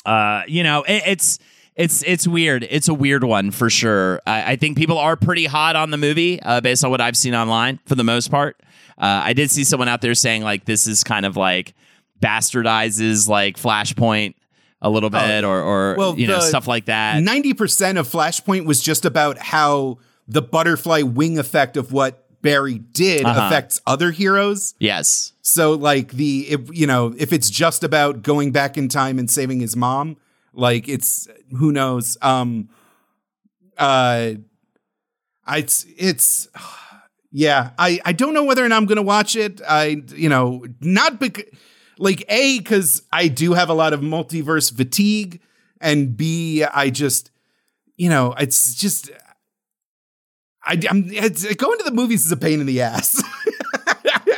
Uh, you know, it, it's it's it's weird. It's a weird one for sure. I, I think people are pretty hot on the movie uh, based on what I've seen online for the most part. Uh, I did see someone out there saying like this is kind of like bastardizes like Flashpoint a little bit or or Well, you know stuff like that. Ninety percent of Flashpoint was just about how the butterfly wing effect of what Barry did Uh-huh. affects other heroes. yes. So like the if you know if it's just about going back in time and saving his mom, like it's who knows. Um, uh, it's it's yeah. I I don't know whether or not I'm gonna watch it. I you know not because like a because I do have a lot of multiverse fatigue, and b I just you know it's just. I, I'm it's, going to the movies is a pain in the ass.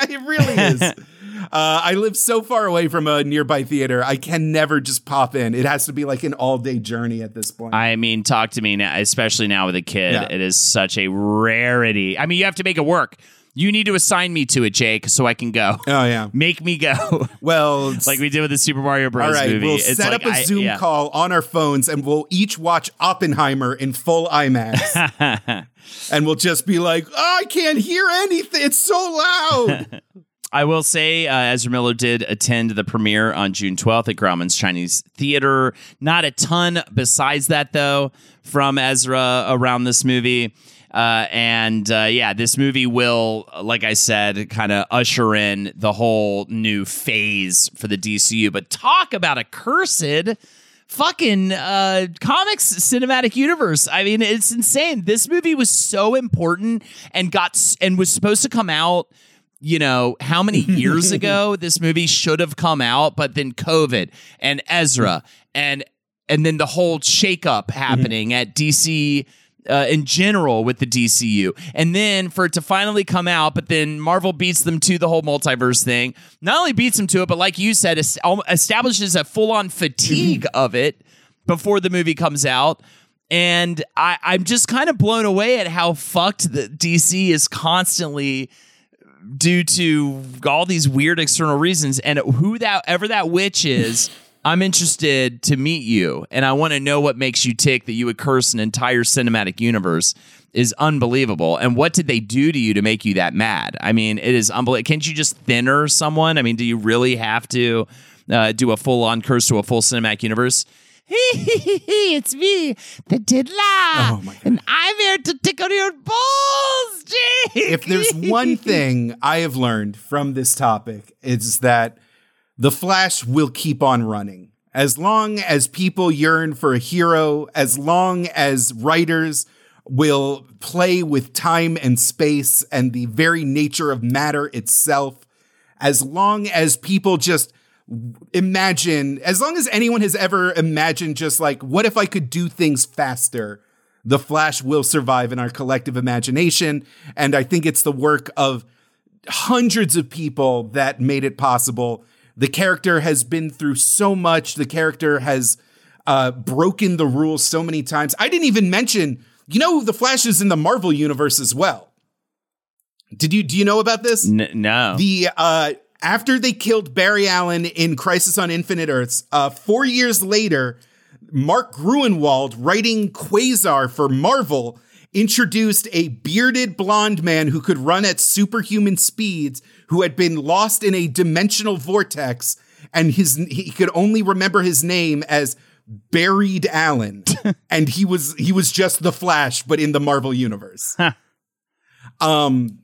it really is. Uh, I live so far away from a nearby theater. I can never just pop in. It has to be like an all day journey at this point. I mean, talk to me now, especially now with a kid. Yeah. It is such a rarity. I mean, you have to make it work. You need to assign me to it, Jake, so I can go. oh yeah. Make me go, Well, like we did with the Super Mario Bros. all right. movie. We'll It's set like up a I- Zoom yeah. call on our phones, and we'll each watch Oppenheimer in full IMAX. and we'll just be like, oh, I can't hear anything. It's so loud. I will say, uh, Ezra Miller did attend the premiere on June 12th at Grauman's Chinese Theater. Not a ton besides that, though, from Ezra around this movie. Uh, and uh, yeah, this movie will, like I said, kind of usher in the whole new phase for the DCU. But talk about a cursed fucking uh comics cinematic universe. I mean it's insane. This movie was so important and got s- and was supposed to come out you know, how many years ago this movie should have come out, but then COVID and Ezra and and then the whole shakeup happening at DC uh, in general with the DCU, and then for it to finally come out, but then Marvel beats them to the whole multiverse thing. Not only beats them to it, but like you said, es- establishes a full on fatigue of it before the movie comes out. And I, I'm just kind of blown away at how fucked the DC is constantly due to all these weird external reasons. And who that ever that witch is, I'm interested to meet you, and I want to know what makes you tick that you would curse an entire cinematic universe is unbelievable. And what did they do to you to make you that mad? I mean, it is unbelievable. Can't you just thinner someone? I mean, do you really have to uh, do a full on curse to a full cinematic universe? it's me, the Diddler, Oh and I'm here to tickle your balls, Jake. if there's one thing I have learned from this topic, it's that the Flash will keep on running. As long as people yearn for a hero, as long as writers will play with time and space and the very nature of matter itself, as long as people just imagine, as long as anyone has ever imagined just like, what if I could do things faster? The Flash will survive in our collective imagination. And I think it's the work of hundreds of people that made it possible. The character has been through so much. The character has uh, broken the rules so many times. I didn't even mention, you know, the Flash is in the Marvel universe as well. Did you do you know about this? N- no. The uh, after they killed Barry Allen in Crisis on Infinite Earths, uh, four years later, Mark Gruenwald, writing Quasar for Marvel, introduced a bearded blonde man who could run at superhuman speeds, who had been lost in a dimensional vortex, and his he could only remember his name as Buried Alien, and he was he was just the Flash, but in the Marvel universe. um,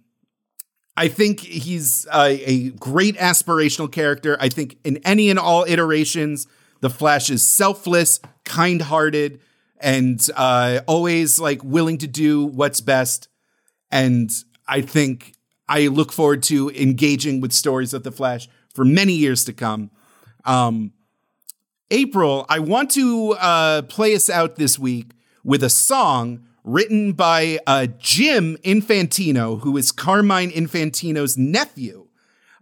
I think he's a, a great aspirational character. I think in any and all iterations, the Flash is selfless, kind-hearted, and uh, always like willing to do what's best. And I think I look forward to engaging with stories of the Flash for many years to come. Um, April, I want to uh, play us out this week with a song written by uh, Jim Infantino, who is Carmine Infantino's nephew.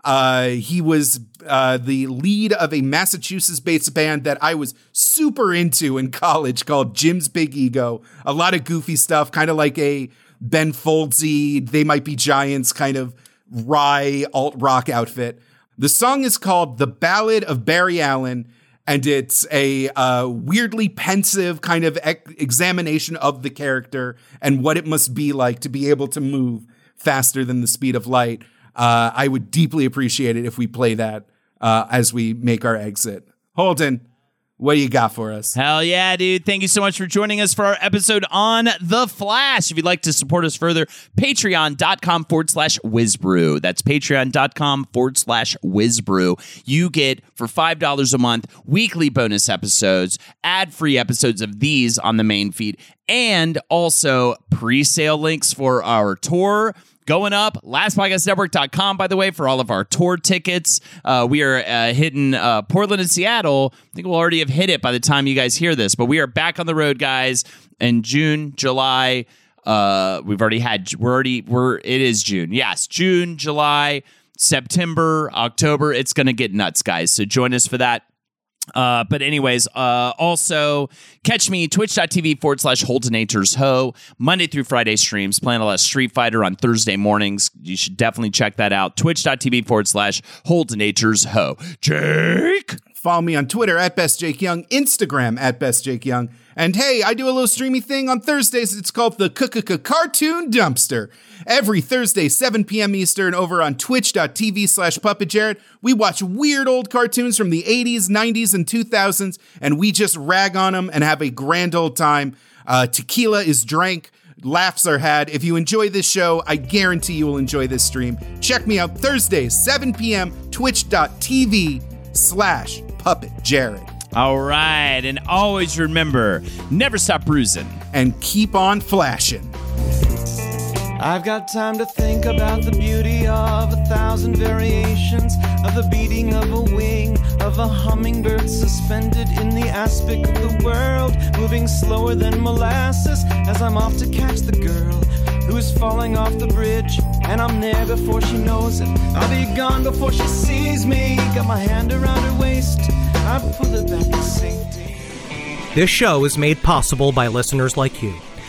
Uh, he was uh, the lead of a Massachusetts based band that I was super into in college called Jim's Big Ego. A lot of goofy stuff, kind of like a Ben Foldsy, They Might Be Giants kind of wry alt rock outfit. The song is called The Ballad of Barry Allen, and it's a uh, weirdly pensive kind of examination of the character and what it must be like to be able to move faster than the speed of light. Uh, I would deeply appreciate it if we play that uh, as we make our exit. Holden, what do you got for us? Hell yeah, dude. Thank you so much for joining us for our episode on The Flash. If you'd like to support us further, patreon.com forward slash WizBru. That's patreon.com forward slash WizBru. You get, for $5 a month, weekly bonus episodes, ad free episodes of these on the main feed, and also pre sale links for our tour going up lastpodcastnetwork.com by the way for all of our tour tickets. Uh, we are uh, hitting uh, portland and seattle. I think we'll already have hit it by the time you guys hear this but we are back on the road guys in june july uh, we've already had we're already we're it is june. Yes june july september october it's gonna get nuts guys so join us for that uh, but anyways, uh, also catch me twitch.tv forward slash Holdenators Ho Monday through Friday streams, playing a lot of Street Fighter on Thursday mornings. You should definitely check that out. Twitch.tv forward slash Holdenators Ho. Jake. Follow me on Twitter at Best Jake Young, Instagram at Best Jake Young. And hey, I do a little streamy thing on Thursdays. It's called the KKK Cartoon Dumpster. Every Thursday, 7 p.m. Eastern, over on twitch.tv slash Puppet Jared, we watch weird old cartoons from the 80s, 90s, and 2000s, and we just rag on them and have a grand old time. Uh, tequila is drank. Laughs are had. If you enjoy this show, I guarantee you will enjoy this stream. Check me out Thursdays, 7 p.m., twitch.tv slash Puppet Jared. All right. And always remember never stop bruising. And keep on flashing. I've got time to think about the beauty of a thousand variations of the beating of a wing of a hummingbird suspended in the aspic of the world, moving slower than molasses as I'm off to catch the girl who's falling off the bridge. And I'm there before she knows it. I'll be gone before she sees me. Got my hand around her waist. I pull it back in safety. This show is made possible by listeners like you.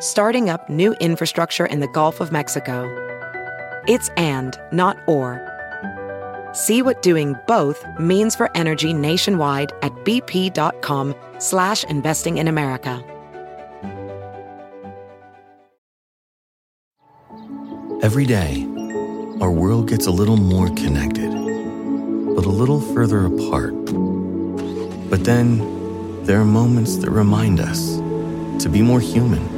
starting up new infrastructure in the Gulf of Mexico. It's and, not or. See what doing both means for energy nationwide at bp.com slash investing in America. Every day, our world gets a little more connected, but a little further apart. But then, there are moments that remind us to be more human.